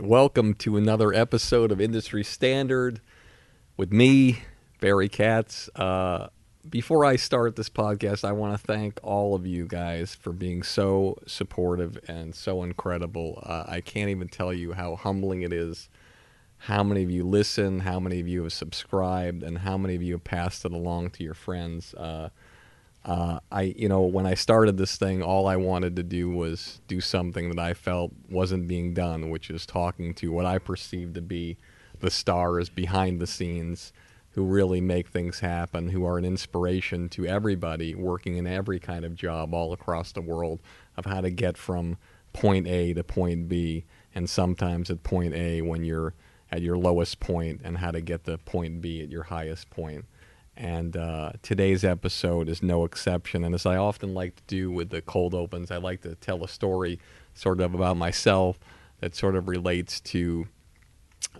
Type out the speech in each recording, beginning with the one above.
Welcome to another episode of Industry Standard with me, Barry Katz. Uh, before I start this podcast, I want to thank all of you guys for being so supportive and so incredible. Uh, I can't even tell you how humbling it is, how many of you listen, how many of you have subscribed, and how many of you have passed it along to your friends. Uh, uh, I, you know, when I started this thing, all I wanted to do was do something that I felt wasn't being done, which is talking to what I perceive to be the stars behind the scenes who really make things happen, who are an inspiration to everybody working in every kind of job all across the world of how to get from point A to point B, and sometimes at point A when you're at your lowest point, and how to get to point B at your highest point. And uh, today's episode is no exception. And as I often like to do with the cold opens, I like to tell a story sort of about myself that sort of relates to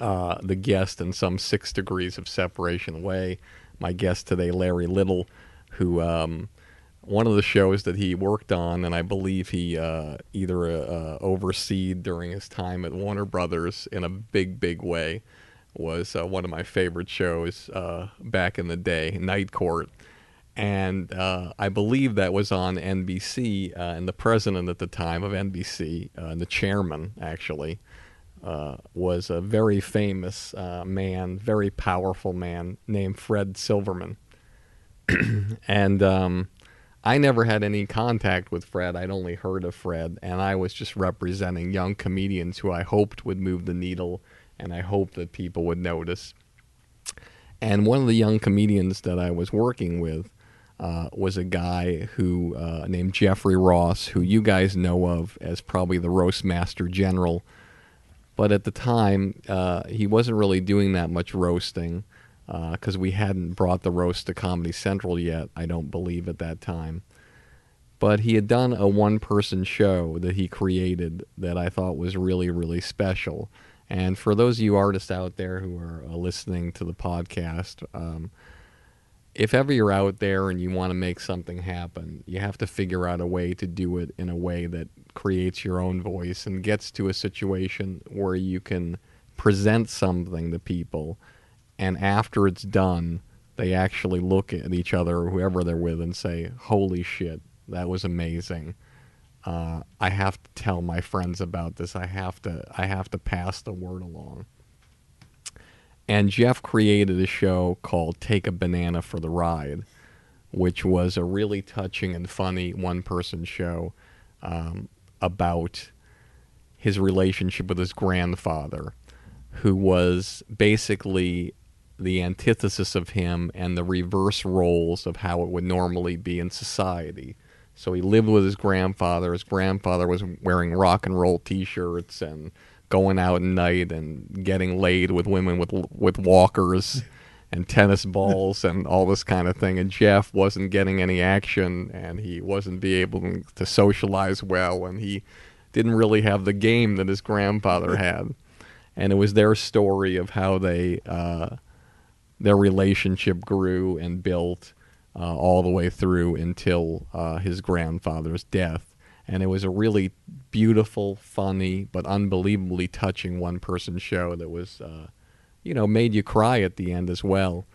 uh, the guest in some six degrees of separation away. My guest today, Larry Little, who um, one of the shows that he worked on, and I believe he uh, either uh, overseed during his time at Warner Brothers in a big, big way was uh, one of my favorite shows uh, back in the day, Night Court. And uh, I believe that was on NBC, uh, and the president at the time of NBC, uh, and the chairman actually, uh, was a very famous man, very powerful man named Fred Silverman. and um, I never had any contact with Fred. I'd only heard of Fred, and I was just representing young comedians who I hoped would move the needle and I hope that people would notice. And one of the young comedians that I was working with uh, was a guy who uh, named Jeffrey Ross, who you guys know of as probably the roast master general. But at the time, uh, he wasn't really doing that much roasting because we hadn't brought the roast to Comedy Central yet. I don't believe at that time. But he had done a one-person show that he created that I thought was really, really special and for those of you artists out there who are uh, listening to the podcast, um, if ever you're out there and you want to make something happen, you have to figure out a way to do it in a way that creates your own voice and gets to a situation where you can present something to people, and after it's done, they actually look at each other or whoever they're with and say, "Holy shit, that was amazing." Uh, I have to tell my friends about this. I have to I have to pass the word along. And Jeff created a show called Take a Banana for the Ride, which was a really touching and funny one person show um, about his relationship with his grandfather, who was basically the antithesis of him and the reverse roles of how it would normally be in society. So he lived with his grandfather. His grandfather was wearing rock and roll T-shirts and going out at night and getting laid with women with with walkers and tennis balls and all this kind of thing. And Jeff wasn't getting any action, and he wasn't be able to socialize well, and he didn't really have the game that his grandfather had. And it was their story of how they uh, their relationship grew and built uh, all the way through until uh, his grandfather's death. And it was a really beautiful, funny, but unbelievably touching one person show that was, uh, you know, made you cry at the end as well.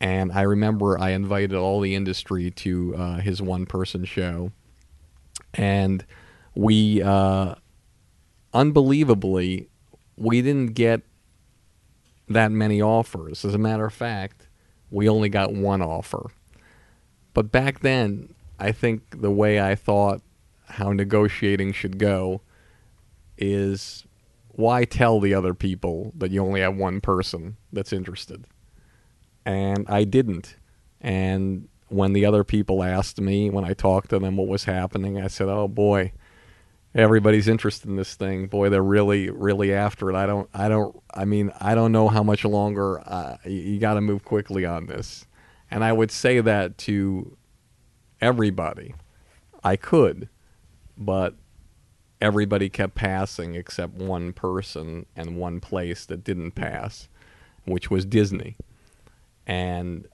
And I remember I invited all the industry to uh, his one person show. And we, uh, unbelievably, we didn't get that many offers. As a matter of fact, we only got one offer. But back then, I think the way I thought how negotiating should go is why tell the other people that you only have one person that's interested? And I didn't. And when the other people asked me, when I talked to them what was happening, I said, oh boy, everybody's interested in this thing. Boy, they're really, really after it. I don't, I don't, I mean, I don't know how much longer. Uh, you, you got to move quickly on this. And I would say that to everybody. I could, but everybody kept passing except one person and one place that didn't pass, which was Disney. And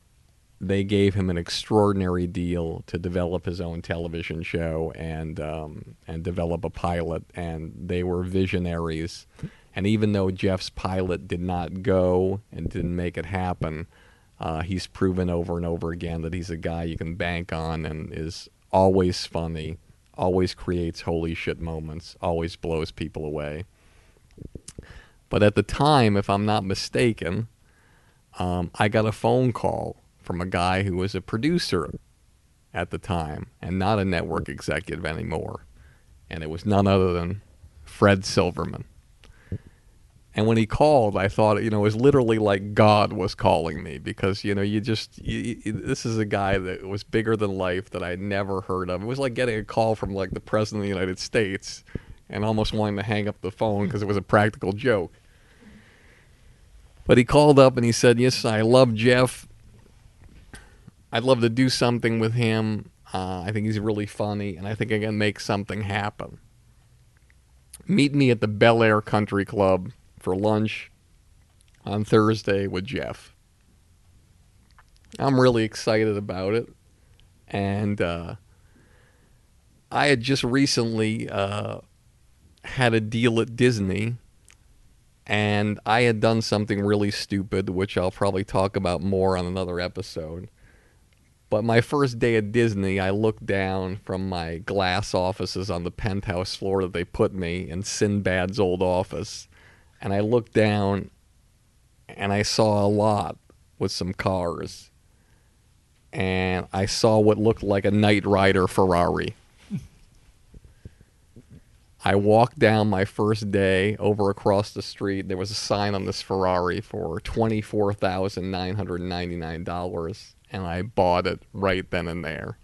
they gave him an extraordinary deal to develop his own television show and um, and develop a pilot. And they were visionaries. And even though Jeff's pilot did not go and didn't make it happen, uh, he's proven over and over again that he's a guy you can bank on and is always funny, always creates holy shit moments, always blows people away. But at the time, if I'm not mistaken, um, I got a phone call from a guy who was a producer at the time and not a network executive anymore. And it was none other than Fred Silverman. And when he called, I thought, you know, it was literally like God was calling me because, you know, you just, you, you, this is a guy that was bigger than life that I'd never heard of. It was like getting a call from like the President of the United States and almost wanting to hang up the phone because it was a practical joke. But he called up and he said, Yes, I love Jeff. I'd love to do something with him. Uh, I think he's really funny, and I think I can make something happen. Meet me at the Bel Air Country Club for lunch on Thursday with Jeff. I'm really excited about it. And uh, I had just recently uh, had a deal at Disney, and I had done something really stupid, which I'll probably talk about more on another episode. But my first day at Disney, I looked down from my glass offices on the penthouse floor that they put me in Sinbad's old office, and I looked down and I saw a lot with some cars. And I saw what looked like a Knight Rider Ferrari. I walked down my first day over across the street. There was a sign on this Ferrari for $24,999 and I bought it right then and there.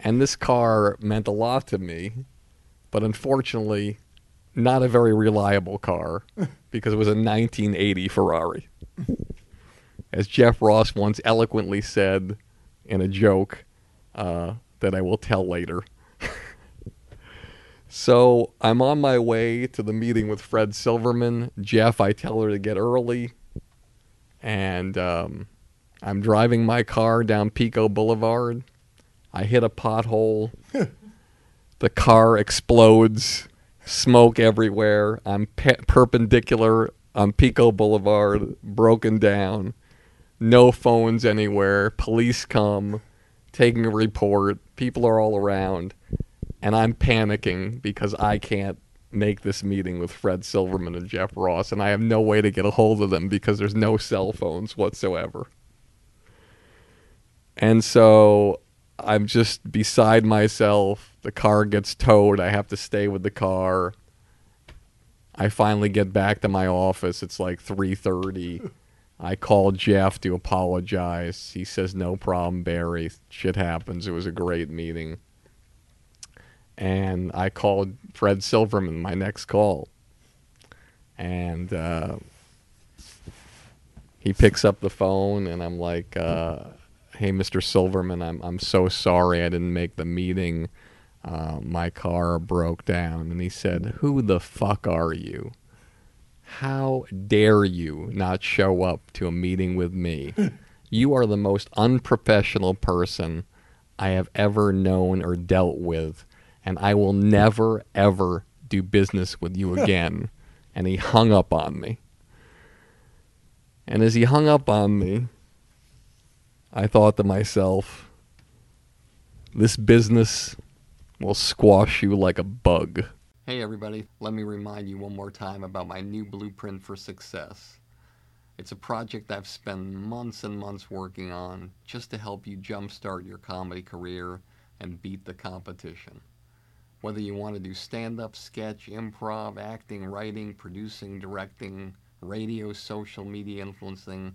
And this car meant a lot to me, but unfortunately, not a very reliable car because it was a 1980 Ferrari. As Jeff Ross once eloquently said in a joke uh, that I will tell later. so I'm on my way to the meeting with Fred Silverman. Jeff, I tell her to get early. And um, I'm driving my car down Pico Boulevard. I hit a pothole. the car explodes. Smoke everywhere. I'm pe- perpendicular on Pico Boulevard, broken down. No phones anywhere. Police come, taking a report. People are all around. And I'm panicking because I can't make this meeting with Fred Silverman and Jeff Ross, and I have no way to get a hold of them because there's no cell phones whatsoever. And so I'm just beside myself. The car gets towed. I have to stay with the car. I finally get back to my office. It's like 3:30. I call Jeff to apologize. He says no problem, Barry. Shit happens. It was a great meeting. And I called Fred Silverman, my next call. And uh, he picks up the phone, and I'm like, uh, "Hey, Mr. Silverman, I'm I'm so sorry I didn't make the meeting. Uh, my car broke down." And he said, "Who the fuck are you? How dare you not show up to a meeting with me? you are the most unprofessional person I have ever known or dealt with, and I will never ever do business with you again." and he hung up on me. And as he hung up on me, I thought to myself, this business will squash you like a bug. Hey, everybody, let me remind you one more time about my new blueprint for success. It's a project I've spent months and months working on just to help you jumpstart your comedy career and beat the competition. Whether you want to do stand up, sketch, improv, acting, writing, producing, directing, radio, social media influencing,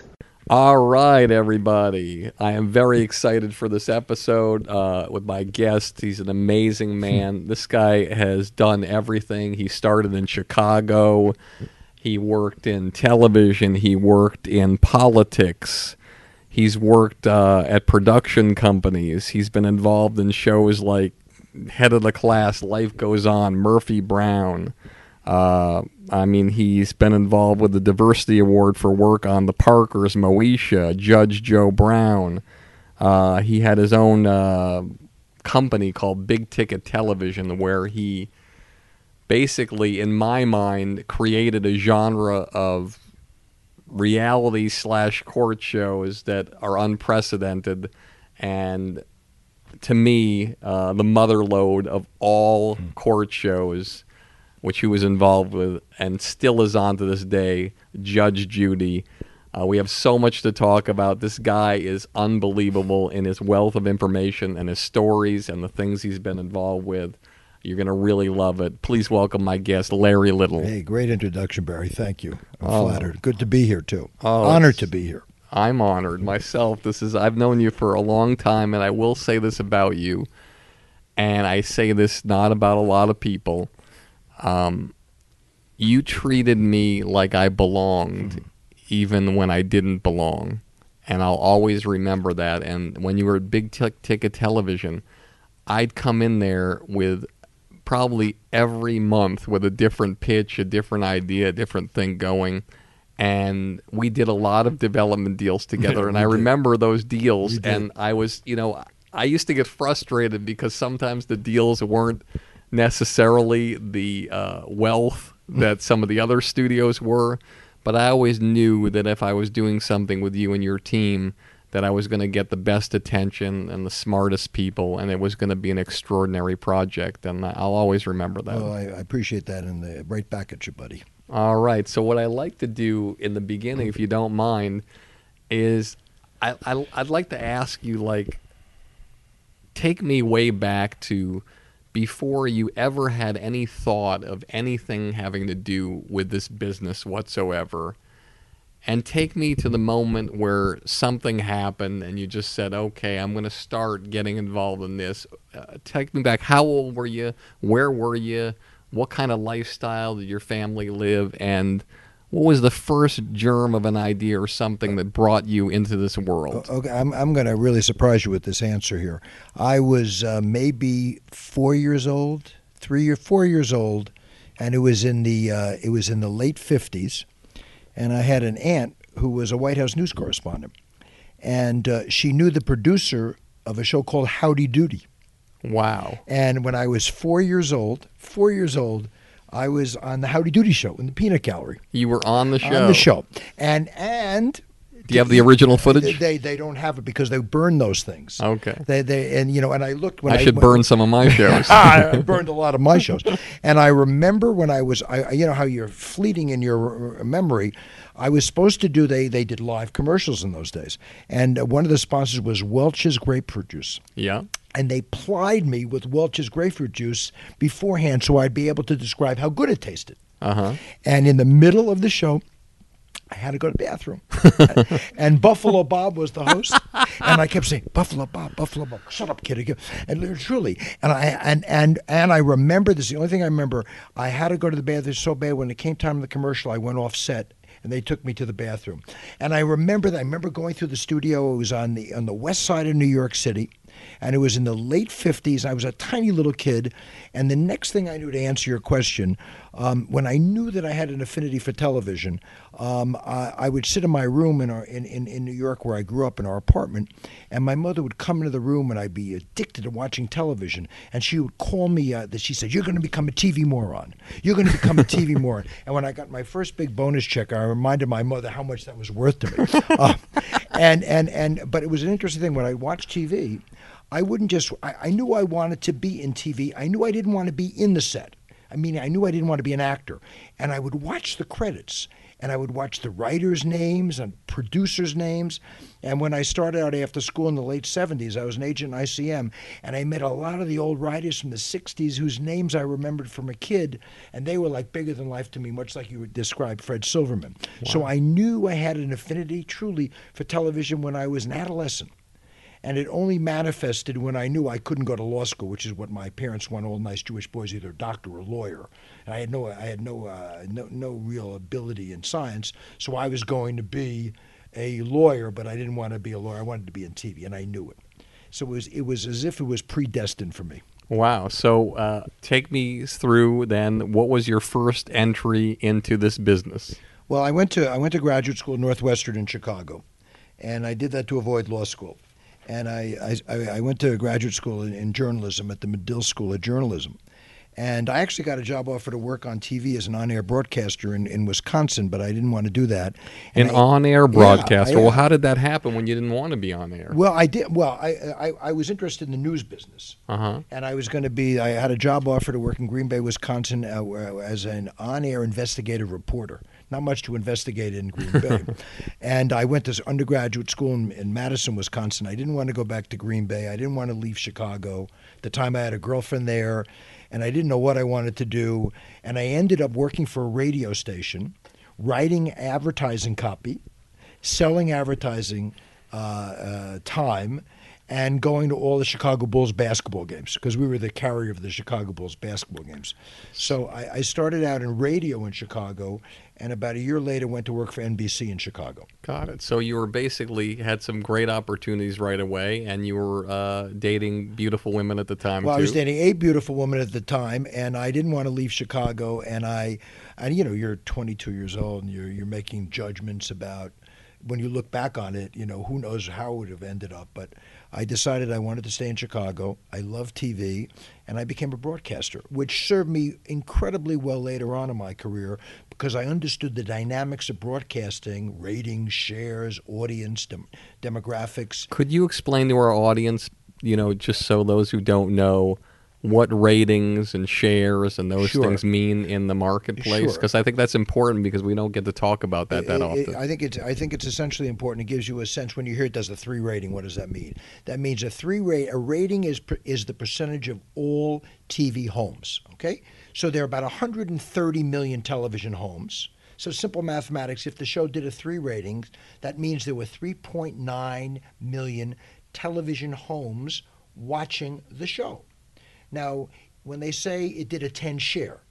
All right, everybody. I am very excited for this episode uh, with my guest. He's an amazing man. this guy has done everything. He started in Chicago. He worked in television. He worked in politics. He's worked uh, at production companies. He's been involved in shows like Head of the Class, Life Goes On, Murphy Brown. Uh, I mean, he's been involved with the Diversity Award for work on The Parkers, Moesha, Judge Joe Brown. Uh, he had his own uh, company called Big Ticket Television, where he basically, in my mind, created a genre of reality slash court shows that are unprecedented and to me uh, the mother lode of all court shows which he was involved with and still is on to this day judge judy uh, we have so much to talk about this guy is unbelievable in his wealth of information and his stories and the things he's been involved with you're going to really love it please welcome my guest larry little Hey, great introduction, Barry. Thank you. I'm Oh. flattered. Good to be here too. Oh, Honored to be here. I'm honored myself. This is I've known you for a long time, and I will say this about you, and I say this not about a lot of people. Um, you treated me like I belonged, even when I didn't belong, and I'll always remember that. And when you were at Big Tick Ticket Television, I'd come in there with probably every month with a different pitch, a different idea, a different thing going. And we did a lot of development deals together. and I remember those deals. And I was, you know, I used to get frustrated because sometimes the deals weren't necessarily the uh, wealth that some of the other studios were. But I always knew that if I was doing something with you and your team, that I was going to get the best attention and the smartest people, and it was going to be an extraordinary project. And I'll always remember that. Well, I, I appreciate that, and uh, right back at you, buddy. All right. So what I like to do in the beginning, if you don't mind, is I, I I'd like to ask you like take me way back to before you ever had any thought of anything having to do with this business whatsoever. And take me to the moment where something happened and you just said, okay, I'm going to start getting involved in this. Uh, take me back. How old were you? Where were you? What kind of lifestyle did your family live? And what was the first germ of an idea or something that brought you into this world? Okay, I'm, I'm going to really surprise you with this answer here. I was uh, maybe four years old, three or four years old, and it was in the uh, it was in the late '50s, and I had an aunt who was a White House news correspondent, and uh, she knew the producer of a show called Howdy Doody. Wow. And when I was four years old, four years old, I was on the Howdy Doody show in the Peanut Gallery. You were on the show. On the show, and and Do you have the original footage? they they don't have it because they burn those things. Okay. They they and you know and I looked when I I, should burn some of my shows. Ah, I burned a lot of my shows, and I remember when I was, I, you know, how you're fleeting in your uh, memory. I was supposed to do they they did live commercials in those days, and uh, one of the sponsors was Welch's grapefruit juice, yeah. And they plied me with Welch's grapefruit juice beforehand, so I'd be able to describe how good it tasted. Uh huh. And in the middle of the show, I had to go to the bathroom. and Buffalo Bob was the host. And I kept saying, Buffalo Bob, Buffalo Bob, shut up, kid. And truly, and I and and and I remember this. The only thing I remember, I had to go to the bathroom so bad. When it came time of the commercial, I went off set. And they took me to the bathroom, and I remember that. I remember going through the studio. It was on the on the west side of New York City, and it was in the late 50s. I was a tiny little kid. And the next thing I knew to answer your question, um, when I knew that I had an affinity for television, um, I, I would sit in my room in, our, in, in, in New York where I grew up in our apartment, and my mother would come into the room and I'd be addicted to watching television. And she would call me, uh, that she said, You're going to become a TV moron. You're going to become a TV moron. And when I got my first big bonus check, I reminded my mother how much that was worth to me. Uh, and, and, and, but it was an interesting thing when I watched TV. I wouldn't just, I, I knew I wanted to be in TV. I knew I didn't want to be in the set. I mean, I knew I didn't want to be an actor. And I would watch the credits and I would watch the writers' names and producers' names. And when I started out after school in the late 70s, I was an agent in ICM, and I met a lot of the old writers from the 60s whose names I remembered from a kid, and they were like bigger than life to me, much like you would describe Fred Silverman. So I knew I had an affinity truly for television when I was an adolescent and it only manifested when I knew I couldn't go to law school, which is what my parents want all nice Jewish boys, either doctor or lawyer. And I had no, I had no, uh, no, no real ability in science, so I was going to be a lawyer, but I didn't want to be a lawyer. I wanted to be in TV, and I knew it. So it was, it was as if it was predestined for me. Wow. So uh, take me through then. What was your first entry into this business? Well, I went to I went to graduate school at Northwestern in Chicago, and I did that to avoid law school. And I I, I went to graduate school in, in journalism at the Medill School of Journalism. And I actually got a job offer to work on TV as an on-air broadcaster in, in Wisconsin, but I didn't want to do that. An And I- on-air broadcaster. yeah. Well, how did that happen when you didn't want to be on air? Well, I did. Well, I, I I was interested in the news business, Uh huh. and I was going to be. I had a job offer to work in Green Bay, Wisconsin, uh, as an on-air investigative reporter. Not much to investigate in Green Bay, and I went to undergraduate school in, in Madison, Wisconsin. I didn't want to go back to Green Bay. I didn't want to leave Chicago. At the time, I had a girlfriend there, and I didn't know what I wanted to do. And I ended up working for a radio station, writing advertising copy, selling advertising uh, uh, time, and going to all the Chicago Bulls basketball games because we were the carrier of the Chicago Bulls basketball games. So I, I started out in radio in Chicago, and about a year later went to work for NBC in Chicago. Got it. So you were basically had some great opportunities right away, and you were uh, dating beautiful women at the time. Well, too. I was dating a beautiful woman at the time, and I didn't want to leave Chicago. And I, and you know, you're 22 years old, and you're you're making judgments about when you look back on it. You know, who knows how it would have ended up, but. I decided I wanted to stay in Chicago. I love TV, and I became a broadcaster, which served me incredibly well later on in my career because I understood the dynamics of broadcasting, ratings, shares, audience, dem- demographics. Could you explain to our audience, you know, just so those who don't know, what ratings and shares and those Sure. things mean in the marketplace? Sure. Because I think that's important because we don't get to talk about that that It- it- often. I think it's I think it's essentially important. It gives you a sense when you hear it does a three rating. What does that mean? That means a three rate a rating is is the percentage of all TV homes. Okay, so there are about 130 million television homes. So simple mathematics. If the show did a three ratings, that means there were 3.9 million television homes watching the show. Now, when they say it did a 10 share,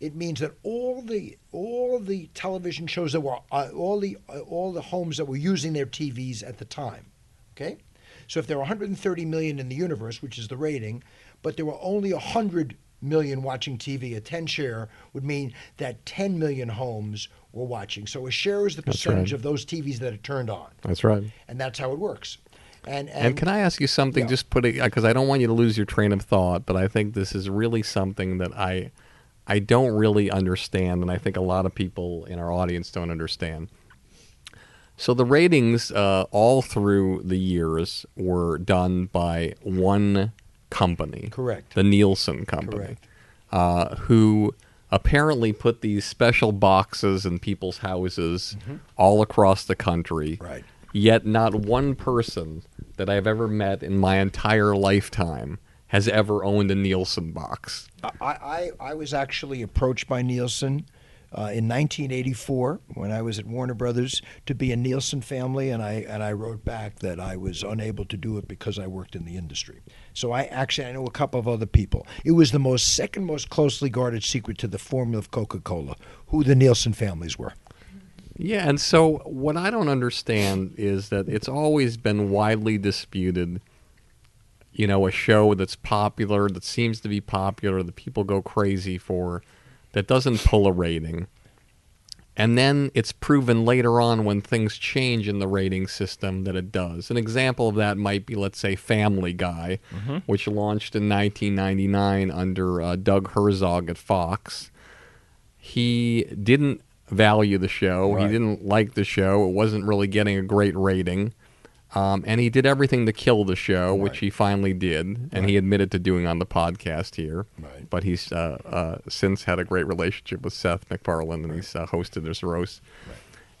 it means that all the all the television shows that were uh, all the uh, all the homes that were using their TVs at the time, okay? So if there were 130 million in the universe, which is the rating, but there were only 100 million watching TV, a 10 share would mean that 10 million homes were watching. So a share is the percentage right. of those TVs that are turned on, that's right. and that's how it works. And And, can I ask you something? Yeah. Just put it because I don't want you to lose your train of thought, but I think this is really something that I I don't really understand, and I think a lot of people in our audience don't understand. So the ratings uh, all through the years were done by one company, Correct. the Nielsen company, Correct. uh, who apparently put these special boxes in people's houses all across the country. Mm-hmm. Right. Yet not one person that I've ever met in my entire lifetime has ever owned a Nielsen box. I, I, I was actually approached by Nielsen Uh, in 1984 when I was at Warner Brothers to be a Nielsen family, and I and I wrote back that I was unable to do it because I worked in the industry. So I actually I know a couple of other people. It was the most second most closely guarded secret to the formula of Coca-Cola, who the Nielsen families were. Yeah, and so what I don't understand is that it's always been widely disputed. You know, a show that's popular, that seems to be popular, that people go crazy for, that doesn't pull a rating. And then it's proven later on when things change in the rating system that it does. An example of that might be, let's say, Family Guy, which launched in 1999 under uh, Doug Herzog at Fox. He didn't value the show. He didn't like the show. It wasn't really getting a great rating. Um, and he did everything to kill the show, which he finally did, and he admitted to doing on the podcast here. Right. But he's uh, uh, since had a great relationship with Seth MacFarlane, and he's uh, hosted this roast.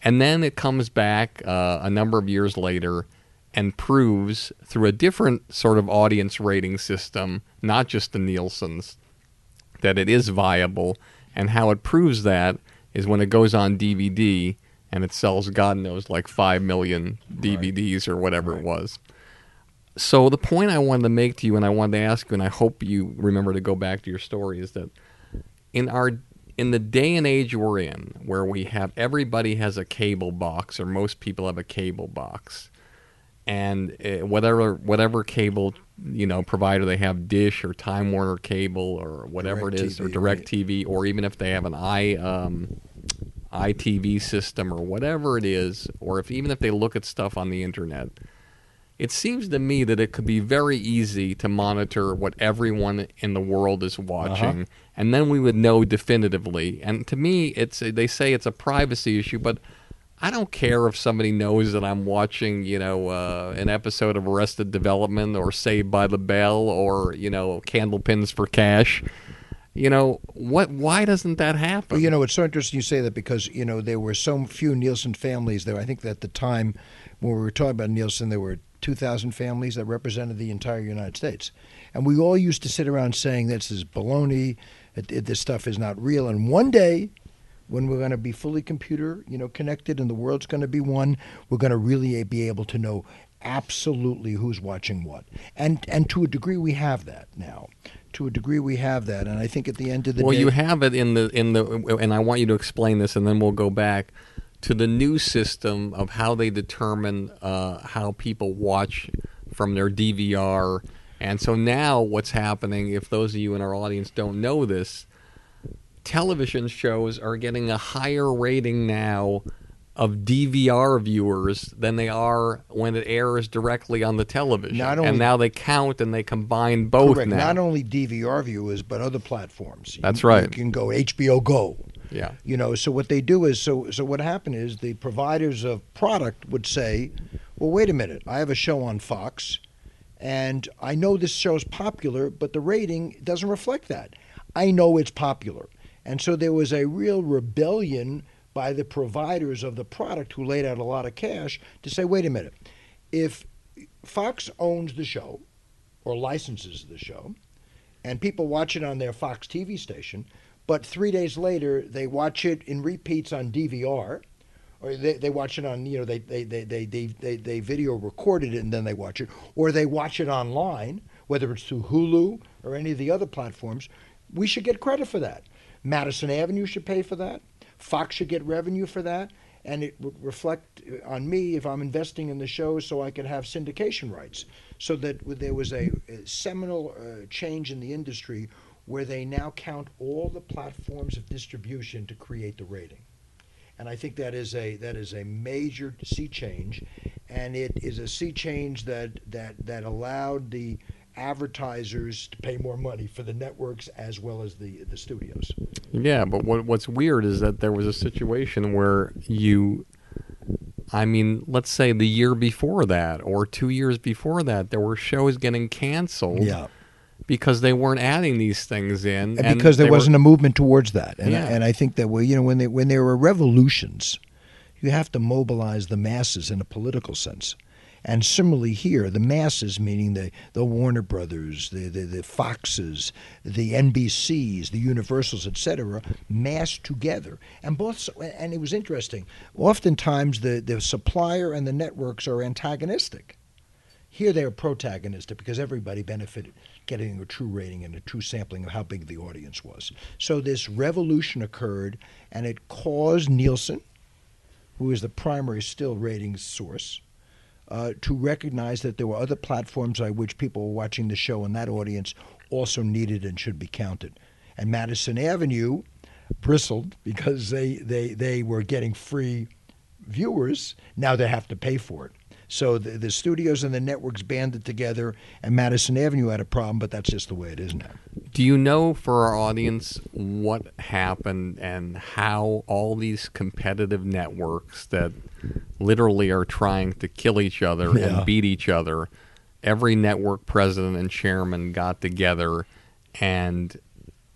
And then it comes back uh, a number of years later and proves through a different sort of audience rating system, not just the Nielsen's, that it is viable. And how it proves that is when it goes on DVD and it sells, God knows, like 5 million DVDs or whatever it was. So the point I wanted to make to you, and I wanted to ask you, and I hope you remember to go back to your story, is that in our in the day and age we're in, where we have everybody has a cable box, or most people have a cable box, and uh, whatever whatever cable you know provider they have, Dish or Time Warner Cable or whatever it is, or Direct right. TV, or even if they have an i um, ITV system or whatever it is, or if even if they look at stuff on the internet, it seems to me that it could be very easy to monitor what everyone in the world is watching, and then we would know definitively. And to me, it's they say it's a privacy issue, but I don't care if somebody knows that I'm watching, you know, uh, an episode of Arrested Development or Saved by the Bell or you know, Candlepins for Cash. You know what? Why doesn't that happen? Well, you know, it's so interesting you say that because you know there were so few Nielsen families there. I think at the time when we were talking about Nielsen, there were 2,000 families that represented the entire United States, and we all used to sit around saying this is baloney, it, it, this stuff is not real. And one day, when we're going to be fully computer, you know, connected, and the world's going to be one, we're going to really be able to know absolutely who's watching what, and and to a degree we have that now. To a degree we have that, and I think at the end of the well, day, you have it in the in the, and I want you to explain this, and then we'll go back to the new system of how they determine uh, how people watch from their DVR. And so now, what's happening? If those of you in our audience don't know this, television shows are getting a higher rating now of DVR viewers than they are when it airs directly on the television. Not only- and now they count and they combine both correct, now. not only DVR viewers but other platforms. That's You- right. You can go HBO Go. yeah. You know, so what they do is so so what happened is the providers of product would say, "Well, wait a minute. I have a show on Fox and I know this show's popular, but the rating doesn't reflect that. I know it's popular." And so there was a real rebellion by the providers of the product who laid out a lot of cash to say, "Wait a minute. If Fox owns the show or licenses the show, and people watch it on their Fox TV station, but three days later they watch it in repeats on DVR, or they, they watch it on you know they they, they, they, they, they they video recorded it and then they watch it, or they watch it online, whether it's through Hulu or any of the other platforms, we should get credit for that. Madison Avenue should pay for that. Fox should get revenue for that. And it would reflect on me if I'm investing in the show so I could have syndication rights. So that there was a, a seminal uh, change in the industry where they now count all the platforms of distribution to create the rating. And I think that is a that is a major sea change, and it is a sea change that that that allowed the advertisers to pay more money for the networks as well as the the studios. Yeah, but what what's weird is that there was a situation where you I mean, let's say the year before that or 2 years before that there were shows getting canceled Yeah. because they weren't adding these things in and because there wasn't a movement towards that. And Yeah. I, and I think that well, you know when they, when there were revolutions, you have to mobilize the masses in a political sense. And similarly here, the masses, meaning the, the Warner Brothers, the, the, the Foxes, the NBCs, the Universals, etc., massed together. And both, and it was interesting. Oftentimes, the, the supplier and the networks are antagonistic. Here they are protagonistic because everybody benefited getting a true rating and a true sampling of how big the audience was. So this revolution occurred and it caused Nielsen, who is the primary still ratings source, uh, to recognize that there were other platforms by which people were watching the show and that audience also needed and should be counted. And Madison Avenue bristled because they, they, they were getting free viewers. Now they have to pay for it. So the, the studios and the networks banded together, and Madison Avenue had a problem, but that's just the way it is now. Do you know for our audience what happened and how all these competitive networks that literally are trying to kill each other Yeah. and beat each other, every network president and chairman got together and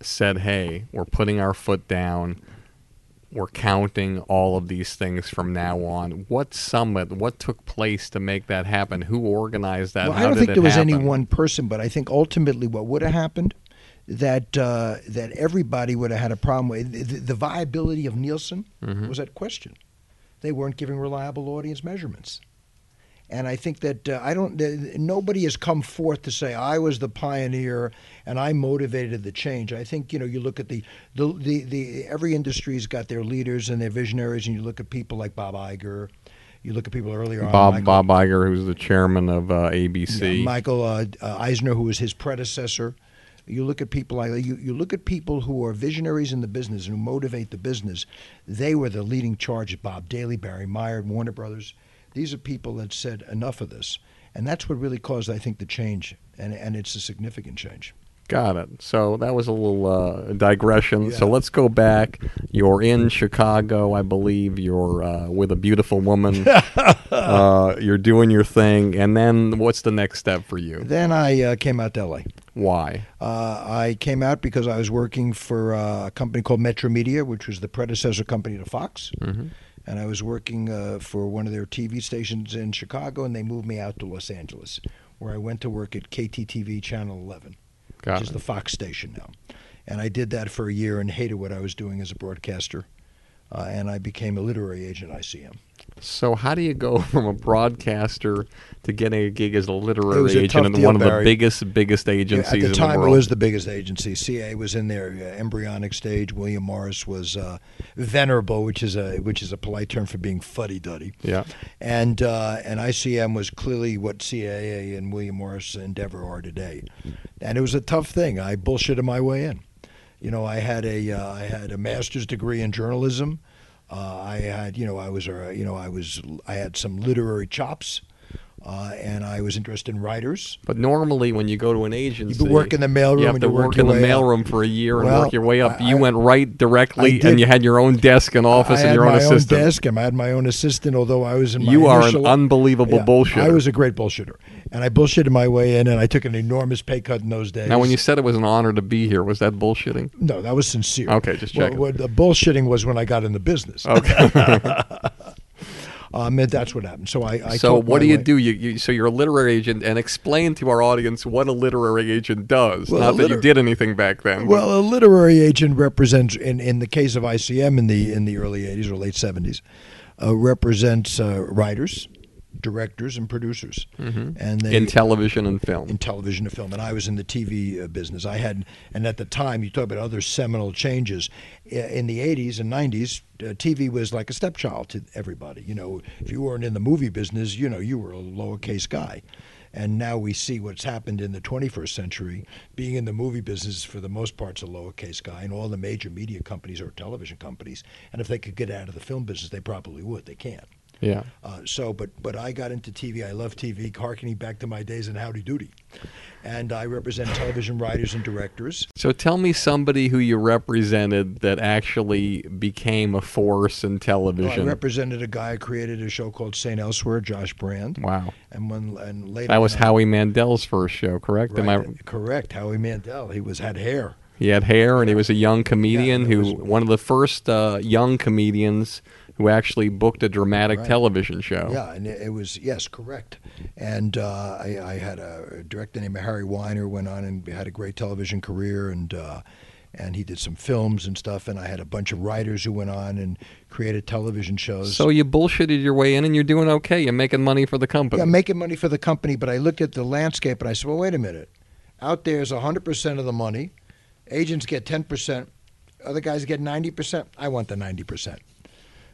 said, "Hey, we're putting our foot down. We're counting all of these things from now on." What summit? What took place to make that happen? Who organized that? well, How I don't did think there was any one person, but I think ultimately what would have happened that uh, that everybody would have had a problem with the, the viability of Nielsen Mm-hmm. was at question. They weren't giving reliable audience measurements. And I think that uh, I don't. th- Nobody has come forth to say I was the pioneer and I motivated the change. I think you know you look at the the the, the every industry's got their leaders and their visionaries, and you look at people like Bob Iger, you look at people earlier on, Bob Michael- Bob Iger, who's the chairman of uh, ABC. yeah, Michael uh, uh, Eisner, who was his predecessor. You look at people like you, you look at people who are visionaries in the business and who motivate the business. They were the leading charge. Bob Daly, Barry Meyer, Warner Brothers. These are people that said enough of this, and that's what really caused, I think, the change. And and it's a significant change. Got it. So that was a little uh, digression. So let's go back. You're in Chicago, I believe. You're uh, with a beautiful woman. uh, you're doing your thing, and then what's the next step for you? Then I uh, came out to L.A. Why? Uh, I came out because I was working for uh, a company called Metromedia, which was the predecessor company to Fox. And I was working uh, for one of their TV stations in Chicago, and they moved me out to Los Angeles, where I went to work at KTTV Channel 11, Got which is the Fox station now. And I did that for a year and hated what I was doing as a broadcaster. Uh, and I became a literary agent at ICM. So how do you go from a broadcaster to getting a gig as a literary a agent in deal, one of the Barry. biggest, biggest Yeah, agencies At the time, the it was the biggest agency. CA was in their uh, embryonic stage. William Morris was uh, venerable, which is a which is a polite term for being fuddy duddy. yeah. And uh, and ICM was clearly what CAA and William Morris Endeavor are today. And it was a tough thing. I bullshitted my way in. You know, I had a uh, I had a master's degree in journalism. Uh, I had you know I was uh, you know I was I had some literary chops, uh, and I was interested in writers. But normally, when you go to an agency, You work in the mailroom You have and to you work work in the mailroom for a year and Well, work your way up. You I- went right directly, and you had your own desk and office I and your own my assistant. own desk and I had my own assistant. Although I was in my You are an unbelievable Yeah, bullshitter. I was a great bullshitter, and I bullshitted my way in, and I took an enormous pay cut in those days. Now, when you said it was an honor to be here, was that bullshitting? no, that was sincere. Okay, just Well, checking. what the bullshitting was when I got in the business. Okay. Um, that's what happened. So I. I so what do you way- do? You, you so you're a literary agent, and explain to our audience what a literary agent does. Well, Not a that you did anything back then. but- Well, a literary agent represents, in, in the case of ICM in the in the early '80s or late '70s, uh, represents uh, writers, directors, and producers, mm-hmm. and they in television and film. in television and film, and I was in the TV uh, business. I had, and at the time, you talk about other seminal changes in the '80s and '90s. Uh, TV was like a stepchild to everybody. You know, if you weren't in the movie business, you know, you were a lowercase guy. And now we see what's happened in the 21st century. Being in the movie business, for the most part, is a lowercase guy, and all the major media companies are television companies. And if they could get out of the film business, they probably would. They can't. Yeah. Uh, so, but but I got into TV. I love TV, harkening back to my days in Howdy Doody, and I represent television writers and directors. So tell me somebody who you represented that actually became a force in television. I represented a guy who created a show called Saint Elsewhere, Josh Brand, wow. and when and later That was on Howie Mandel's first show, correct? Am I correct. Howie Mandel. He was had hair. He had hair, and he was a young comedian it who, was- one of the first uh, young comedians who actually booked a dramatic Right. television show. Yeah, and it, it was yes, correct. And uh, I, I had a director named Harry Winer went on and had a great television career, and uh, and he did some films and stuff. And I had a bunch of writers who went on and created television shows. So you bullshitted your way in, and you're doing okay. You're making money for the company. yeah, making money for the company. But I looked at the landscape and I said, well, wait a minute. Out there's 100% of the money. Agents get 10%. Other guys get 90%. I want the 90%.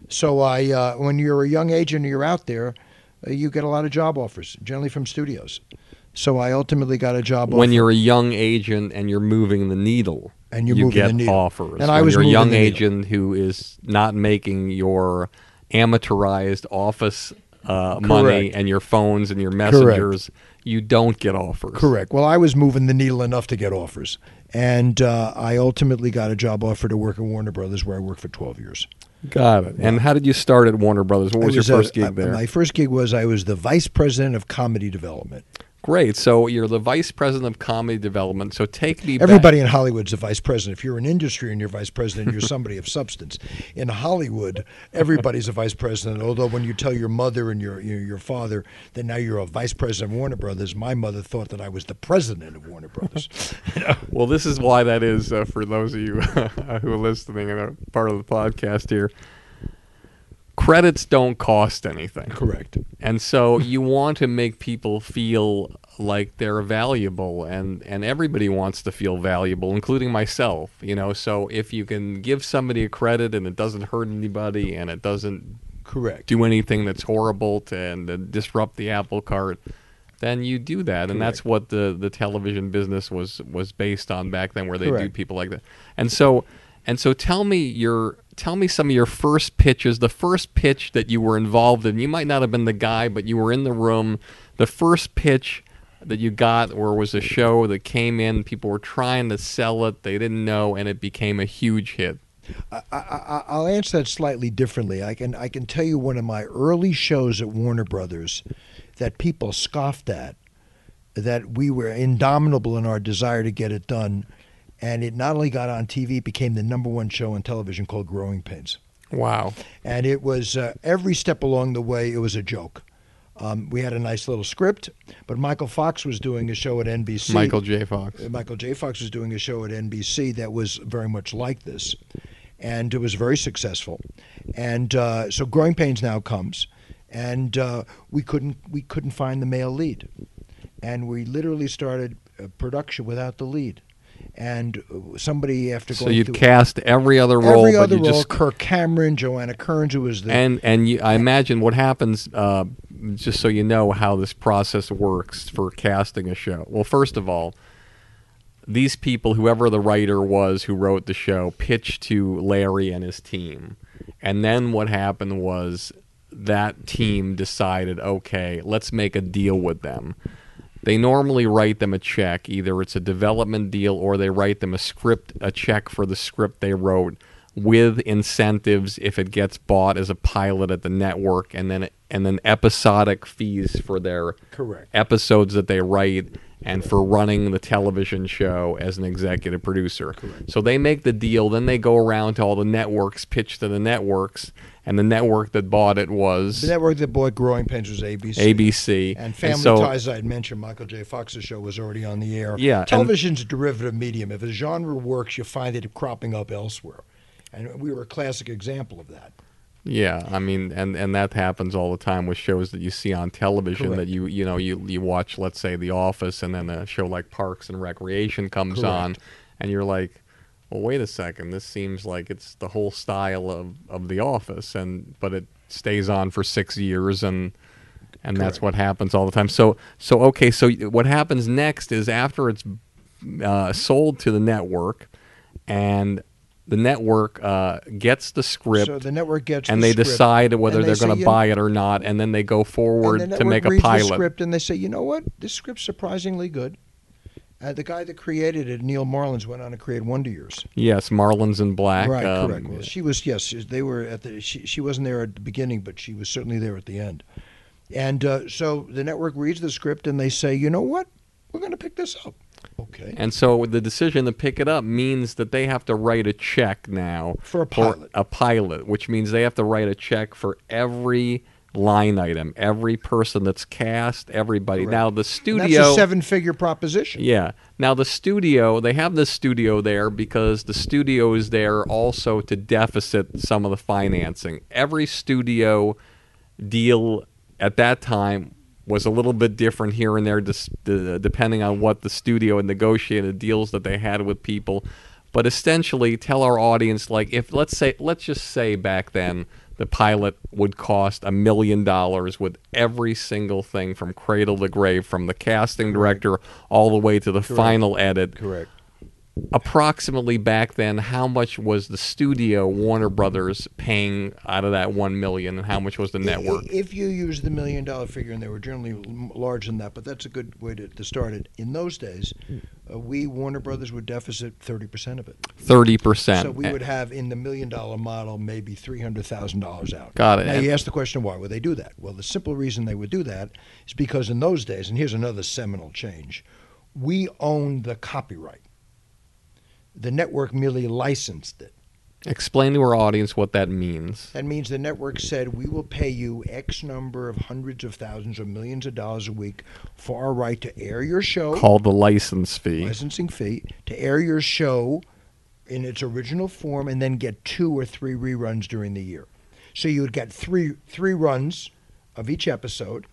So I, uh, when you're a young agent and you're out there, uh, you get a lot of job offers, generally from studios. So I ultimately got a job when offer. you're a young agent and you're moving the needle, And you're you moving get the needle. offers. And when I was you're a young agent who is not making your amateurized office uh, money and your phones and your messengers, you don't get offers. Correct. Well, I was moving the needle enough to get offers. And uh, I ultimately got a job offer to work at Warner Brothers, where I worked for 12 years. Got it. And how did you start at Warner Brothers? What I was, your a- first gig uh, there? My first gig was I was the vice president of comedy development. Great. So you're the vice president of comedy development. So take me back- Everybody in Hollywood's a vice president. If you're in industry and you're vice president, you're somebody of substance. In Hollywood, everybody's a vice president. Although when you tell your mother and your your, your father that now you're a vice president of Warner Brothers, my mother thought that I was the president of Warner Brothers. Well, this is why that is uh, for those of you who are listening and are part of the podcast here. Credits don't cost anything. Correct. And so you want to make people feel like they're valuable and and everybody wants to feel valuable including myself, you know. So if you can give somebody a credit and it doesn't hurt anybody and it doesn't Correct. do anything that's horrible to and to disrupt the apple cart, then you do that, and that's what the the television business was was based on back then, where they do people like that. And so, and so, tell me your tell me some of your first pitches, the first pitch that you were involved in. You might not have been the guy, but you were in the room. The first pitch that you got, or was a show that came in, people were trying to sell it, they didn't know, and it became a huge hit. I, I, I'll answer that slightly differently. I can I can tell you one of my early shows at Warner Brothers that people scoffed at, that we were indomitable in our desire to get it done, and it not only got on TV, it became the number one show on television called Growing Pains, Wow. and it was uh, every step along the way it was a joke. Um, we had a nice little script, but Michael Fox was doing a show at NBC. Michael J. Fox. Uh, Michael J. Fox was doing a show at NBC that was very much like this. and it was very successful. And uh, so Growing Pains now comes, and uh, we couldn't we couldn't find the male lead, and we literally started uh, production without the lead. And uh, somebody after So you'd through cast every other role, every but other you role, just Kirk Cameron, Joanna Kerns, who was the and and you, I imagine what happens. Uh, just so you know how this process works for casting a show. Well, first of all, these people, whoever the writer was who wrote the show, pitched to Larry and his team, and then what happened was that team decided, okay, let's make a deal with them. They normally write them a check. Either it's a development deal or they write them a script, a check for the script they wrote with incentives if it gets bought as a pilot at the network and then and then episodic fees for their Correct. episodes that they write and for running the television show as an executive producer. So they make the deal, then they go around to all the networks, pitch to the networks, and the network that bought it was the network that bought Growing Pains was ABC. ABC. And Family so, Ties, I had mentioned, Michael J. Fox's show was already on the air. Yeah, and- Television's a derivative medium. If a genre works, you find it cropping up elsewhere. And we were a classic example of that. Yeah, I mean, and and that happens all the time with shows that you see on television Correct. that you you know you you watch, let's say, The Office, and then a show like Parks and Recreation comes Correct. on, and you're like, well, wait a second, this seems like it's the whole style of of The Office, and but it stays on for six years, and and that's what happens all the time. So so okay, so what happens next is after it's uh, sold to the network, and the network uh, gets the script So the network gets and the they script, decide whether they they're going to buy it or not, and then they go forward the to make a pilot. The script and they say, you know what, this script's surprisingly good. Uh, the guy that created it, Neal Marlens, went on to create Wonder Years. Yes, Marlens in Black. right, um, correct. Well, she was yes, they were at the. She, she wasn't there at the beginning, but she was certainly there at the end. And uh, so the network reads the script and they say, you know what, we're going to pick this up. Okay. And so the decision to pick it up means that they have to write a check now For a pilot. a pilot, which means they have to write a check for every line item, every person that's cast, everybody. Correct. Now the studio That's a seven-figure proposition. Yeah. Now the studio, they have the studio there because the studio is there also to deficit some of the financing. Every studio deal at that time was a little bit different here and there, dis- d- depending on what the studio had negotiated deals that they had with people. But essentially, tell our audience like if let's say let's just say back then the pilot would cost a million dollars with every single thing from cradle to grave, from the casting director all the way to the final edit. Correct. Approximately back then how much was the studio warner brothers paying out of that one million and how much was the network If you use the million dollar figure, and they were generally larger than that, but that's a good way to, to start it. In those days, uh, we, Warner Brothers, would deficit 30% of it. 30% So we would have in the million dollar model maybe $300,000 out. Got it. Now, you ask the question, why would they do that? Well, the simple reason they would do that is because in those days, and here's another seminal change, we owned the copyright. The network merely licensed it. explain to our audience what that means That means the network said we will pay you X number of hundreds of thousands or millions of dollars a week for our right to air your show, called the license fee licensing fee, to air your show in its original form and then get two or three reruns during the year. So you would get three three runs of each episode.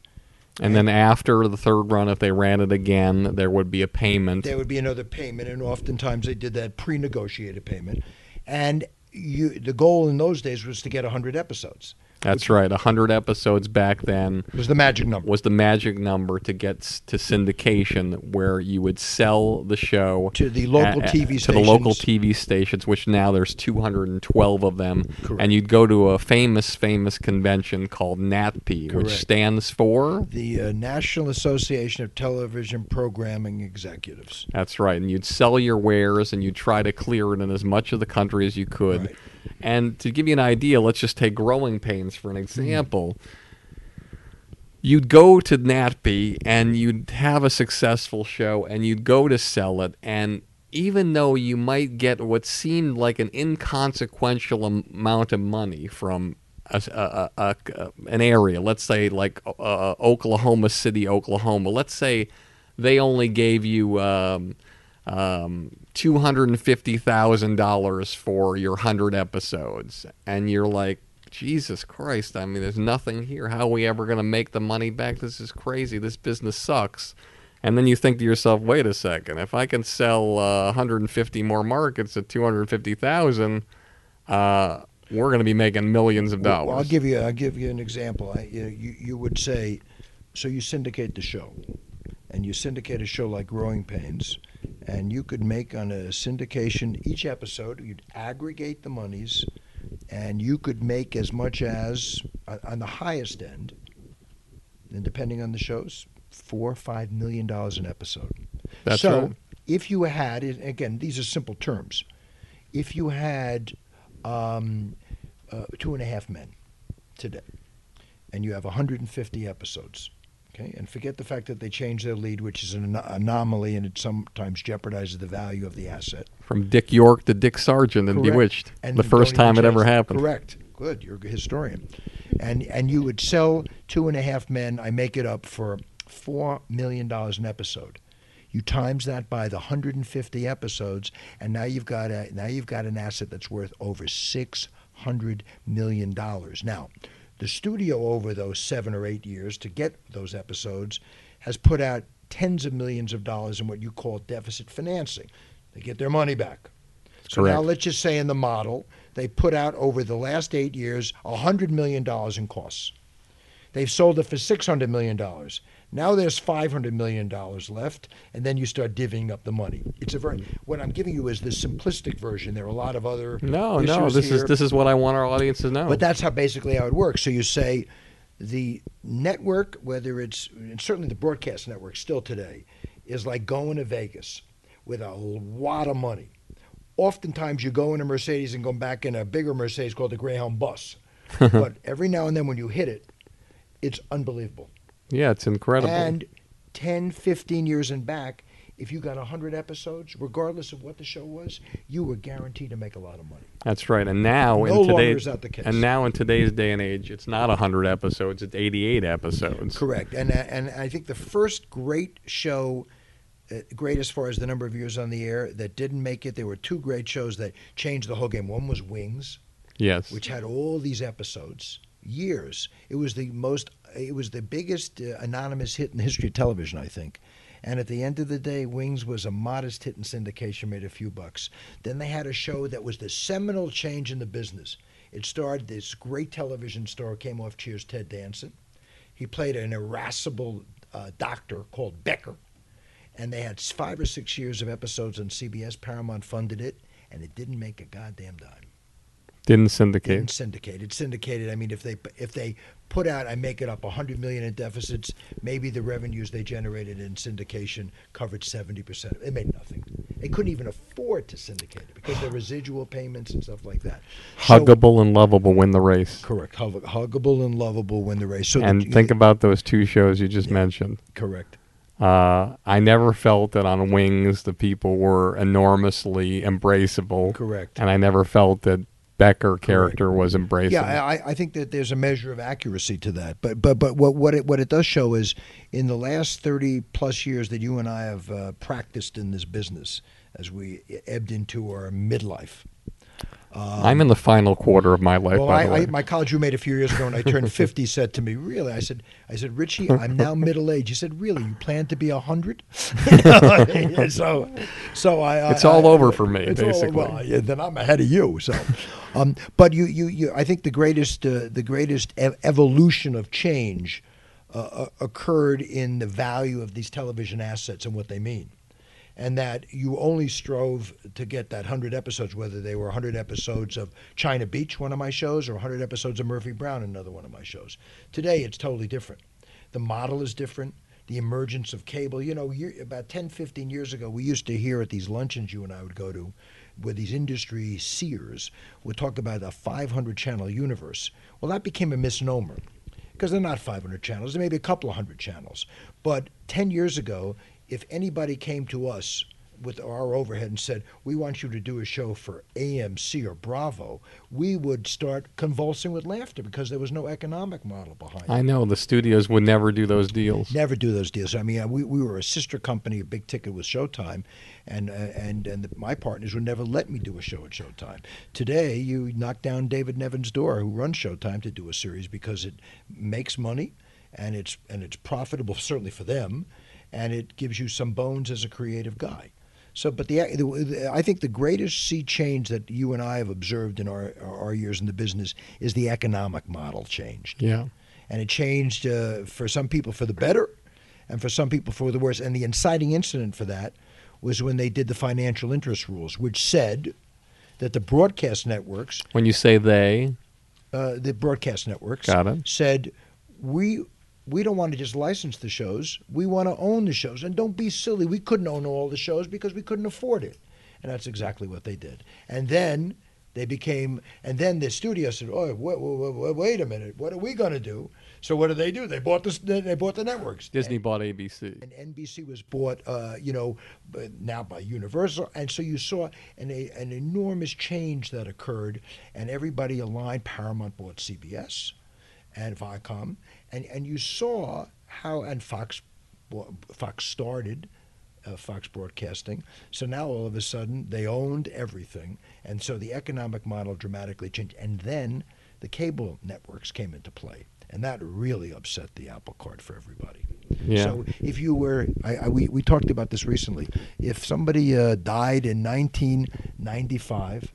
And then after the third run if they ran it again there would be a payment There would be another payment, and oftentimes they did that pre-negotiated payment. And you, the goal in those days was to get 100 episodes. That's right 100 episodes back then was the magic number. was the magic number to get to syndication where you would sell the show To the local a- a- TV to the local stations. TV stations which now there's 212 of them Correct. and you'd go to a famous famous convention called NATPE which stands for the uh, National Association of Television Programming Executives. That's right. And you'd sell your wares and you'd try to clear it in as much of the country as you could. Right. And to give you an idea, let's just take growing pains for an example. You'd go to NATPE and you'd have a successful show and you'd go to sell it and even though you might get what seemed like an inconsequential am- amount of money from a, a, a, a- an area, let's say like uh, Oklahoma City, Oklahoma, let's say they only gave you um, um, two hundred and fifty thousand dollars for your hundred episodes, and you're like, Jesus Christ! I mean, there's nothing here. How are we ever going to make the money back? This is crazy. This business sucks. And then you think to yourself, wait a second. If I can sell uh, 150 more markets at 250,000, uh, we're going to be making millions of dollars. Well, I'll give you. I'll give you an example. I, you you would say, so you syndicate the show, and you syndicate a show like Growing Pains, and you could make on a syndication each episode. You'd aggregate the monies, and you could make as much as on the highest end, and depending on the shows, four or five million dollars an episode. That's so right. if you had, again, these are simple terms. If you had um, uh, two and a half men today, and you have 150 episodes, okay, and forget the fact that they changed their lead, which is an anomaly, and it sometimes jeopardizes the value of the asset. From Dick York to Dick Sargent and Bewitched. And the first time it ever happened. Correct. Good. You're a historian. And and you would sell two and a half men. I make it up for four million dollars an episode. You times that by the 150 episodes, and now you've got a now you've got an asset that's worth over 600 million dollars. Now, the studio over those seven or eight years to get those episodes has put out tens of millions of dollars in what you call deficit financing. They get their money back. So now let's just say in the model, they put out over the last eight years $100 million in costs. They've sold it for $600 million. Now there's $500 million left, and then you start divvying up the money. It's a very, what I'm giving you is the simplistic version. There are a lot of other No, no, this is this is what I want our audience to know. But that's how basically how it works. So you say the network, whether it's and certainly the broadcast network still today, is like going to Vegas with a lot of money. Oftentimes you go in a Mercedes and go back in a bigger Mercedes called the Greyhound bus. but every now and then when you hit it, it's unbelievable. Yeah, it's incredible. And 10, 15 years and back, if you got 100 episodes, regardless of what the show was, you were guaranteed to make a lot of money. That's right. And now No in longer today's is that the case. and now in today's day and age, it's not hundred episodes; it's eighty-eight episodes. Correct, and and I think the first great show, uh, great as far as the number of years on the air, that didn't make it. There were two great shows that changed the whole game. One was Wings, Yes. which had all these episodes, years. It was the most, it was the biggest uh, anonymous hit in the history of television, I think. And at the end of the day, Wings was a modest hit in syndication, made a few bucks. Then they had a show that was the seminal change in the business. It starred this great television star, came off Cheers, Ted Danson. He played an irascible uh, doctor called Becker. And they had five or six years of episodes on CBS. Paramount funded it, and it didn't make a goddamn dime Didn't syndicate. didn't syndicate. It's syndicated. I mean, if they if they put out, I make it up, 100 million in deficits, maybe the revenues they generated in syndication covered 70 percent. It made nothing. They couldn't even afford to syndicate it because the residual payments and stuff like that. So- Huggable and lovable win the race. correct. Hug, huggable and lovable win the race. So and think about those two shows you just mentioned. correct. Uh, I never felt that on Wings the people were enormously embraceable. Correct. And I never felt that Becker character was embraceable. Yeah, I, I think that there's a measure of accuracy to that. But but but what what it what it does show is in the last thirty plus years that you and I have uh, practiced in this business, as we ebbed into our midlife. I'm in the final quarter of my life, Well, by I, the way. I, my college roommate a few years ago when I turned 50 said to me, "Really?" I said, "I said, Richie, I'm now middle aged." He said, "Really? You plan to be a hundred? so, so I. It's I- all over for me, it's all- basically. well, yeah, then I'm ahead of you. So, um, but you, you, you. I think the greatest, uh, the greatest ev- evolution of change uh, uh, occurred in the value of these television assets and what they mean and that you only strove to get that 100 episodes, whether they were 100 episodes of China Beach, one of my shows, or 100 episodes of Murphy Brown, another one of my shows. Today, it's totally different. The model is different. The emergence of cable. You know, about 10, 15 years ago, we used to hear at these luncheons you and I would go to, where these industry seers would talk about a 500 channel universe. Well, that became a misnomer because they're not 500 channels. There may be a couple of hundred channels. But 10 years ago, if anybody came to us, with our overhead and said, "We want you to do a show for AMC or Bravo," we would start convulsing with laughter because there was no economic model behind it. I know the studios would never do those deals. Never do those deals. I mean, uh, we, we were a sister company, a big ticket with Showtime, and uh, and and the, my partners would never let me do a show at Showtime. Today, you knock down David Nevins's door, who runs Showtime, to do a series because it makes money, and it's and it's profitable certainly for them, and it gives you some bones as a creative guy. So, but the, the I think the greatest sea change that you and I have observed in our our years in the business is the economic model changed Yeah. and it changed uh, for some people for the better and for some people for the worse. And the inciting incident for that was when they did the financial interest rules, which said that the broadcast networks, When you say they, uh, the broadcast networks, Got it. said we. We don't want to just license the shows. We want to own the shows. And don't be silly. We couldn't own all the shows because we couldn't afford it. And that's exactly what they did. And then they became, and then the studio said, "Oh, wait, wait, wait, a minute. What are we going to do?" So what did they do? They bought the they bought the networks. Disney bought ABC. And NBC was bought, uh, you know, now by Universal, and so you saw an a, an enormous change that occurred, and everybody aligned. Paramount bought CBS, and Viacom, and and you saw how and Fox, Fox started. Uh, Fox Broadcasting. So now all of a sudden they owned everything, and so the economic model dramatically changed. And then the cable networks came into play, and that really upset the apple cart for everybody. Yeah. So if you were, I, I, we, we talked about this recently. If somebody uh, died in 1995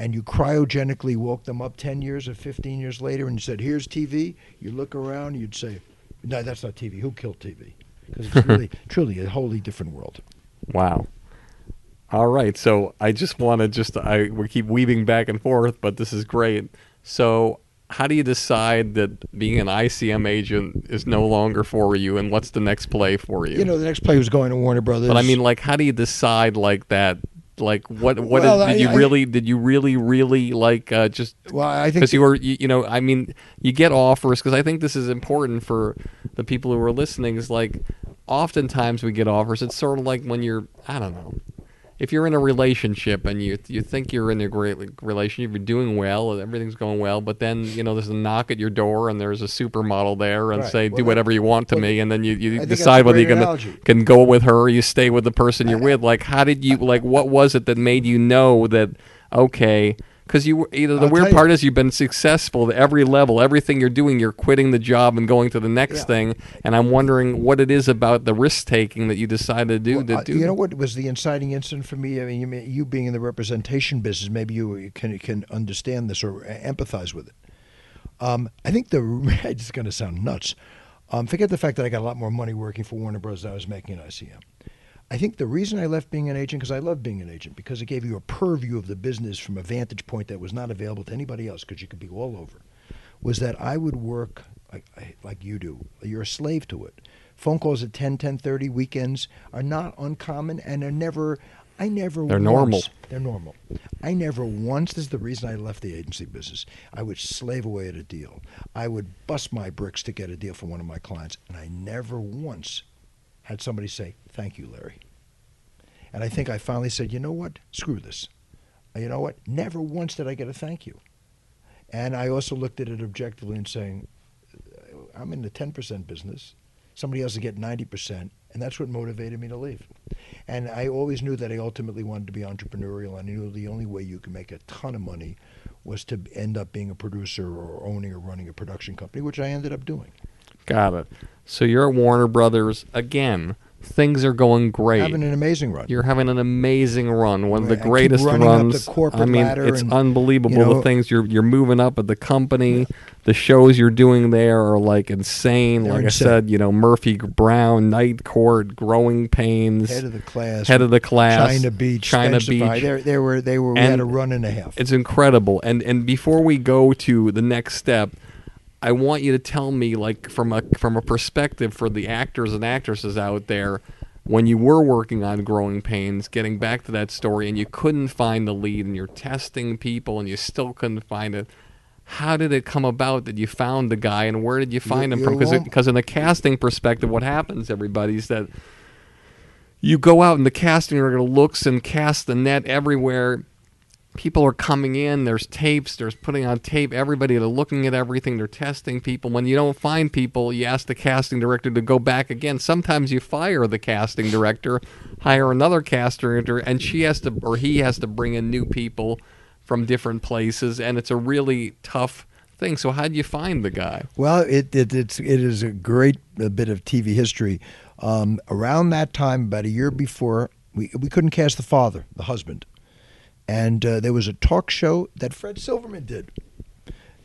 and you cryogenically woke them up 10 years or 15 years later and you said, here's TV, you look around, you'd say, no, that's not TV. Who killed TV? Because it's really, truly a wholly different world. Wow. All right. So I just want to just I we keep weaving back and forth, but this is great. So how do you decide that being an ICM agent is no longer for you, and what's the next play for you? You know, the next play was going to Warner Brothers. but I mean, like, how do you decide like that? Like, what? What Well, did, did I- you I- really? Did you really, really like uh, just? Well, I think because you were, you, you know, I mean, you get offers because I think this is important for the people who are listening. Is like, oftentimes we get offers. It's sort of like when you're, I don't know, if you're in a relationship and you you think you're in a great relationship, you're doing well, everything's going well, but then you know there's a knock at your door and there's a supermodel there and Right. say, Well, do whatever you want to well, me, and then you, you decide whether you can analogy. can go with her or you stay with the person you're with. Like, how did you like? What was it that made you know that? Okay, because you were either the I'll weird tell you. part is you've been successful at every level, everything you're doing, you're quitting the job and going to the next Yeah. thing. And I'm wondering what it is about the risk taking that you decided to do. Well, to do you know what was the inciting incident for me? I mean, you, may- you being in the representation business, maybe you can can understand this or empathize with it. Um, I think the it's going to sound nuts. Um, forget the fact that I got a lot more money working for Warner Bros. than I was making at ICM. I think the reason I left being an agent because I love being an agent because it gave you a purview of the business from a vantage point that was not available to anybody else because you could be all over. Was that I would work like, like you do. You're a slave to it. Phone calls at 10, 10:30 weekends are not uncommon and are never. I never. They're once- normal. They're normal. I never once. This is the reason I left the agency business. I would slave away at a deal. I would bust my bricks to get a deal for one of my clients, and I never once had somebody say, "Thank you, Larry." And I think I finally said, "You know what? Screw this." You know what? Never once did I get a thank you. And I also looked at it objectively and saying, I'm in the 10% business. Somebody else is get 90%. And that's what motivated me to leave. And I always knew that I ultimately wanted to be entrepreneurial. And I knew the only way you could make a ton of money was to end up being a producer or owning or running a production company, which I ended up doing. Got it. So you're at Warner Brothers again. Things are going great. Having an amazing run. You're having an amazing run, one of the I keep greatest running up the runs. corporate I mean, ladder it's and, unbelievable you know- the things you're you're moving up at the company. The shows you're doing there are like insane. They're like insane. I said, you know, Murphy Brown, Night Court, Growing Pains, Head of the class. Head of the class, China Beach. China Expensify. Beach. They, they were, they were, we had a run and a half. It's incredible. And and before we go to the next step, I want you to tell me like from a from a perspective for the actors and actresses out there when you were working on Growing Pains, getting back to that story and you couldn't find the lead and you're testing people and you still couldn't find it. How did it come about that you found the guy and where did you find him you from? Because because in the casting perspective, what happens, everybody, is that you go out and the casting director looks and casts the net everywhere. People are coming in. There's tapes. There's putting on tape. Everybody they're looking at everything. They're testing people. When you don't find people, you ask the casting director to go back again. Sometimes you fire the casting director, hire another casting director, and she has to or he has to bring in new people from different places, and it's a really tough thing. So how do you find the guy? Well, it, it it's it is a great bit of TV history. Um, around that time, about a year before, we we couldn't cast the father, the husband, and uh, there was a talk show that Fred Silverman did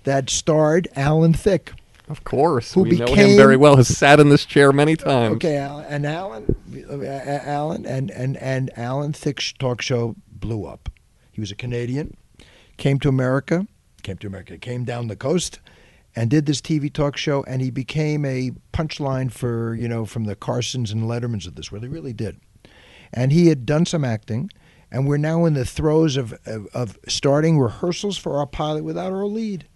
that starred Alan Thicke. Of course, Who we know him became- very well. Has sat in this chair many times. Okay, and Alan, uh, Alan, and and and Alan Thicke's talk show blew up. He was a Canadian, came to America, came to America, came down the coast, and did this TV talk show, and he became a punchline for you know from the Carsons and Lettermans of this world. He really did, and he had done some acting. And we're now in the throes of, of, of starting rehearsals for our pilot without our lead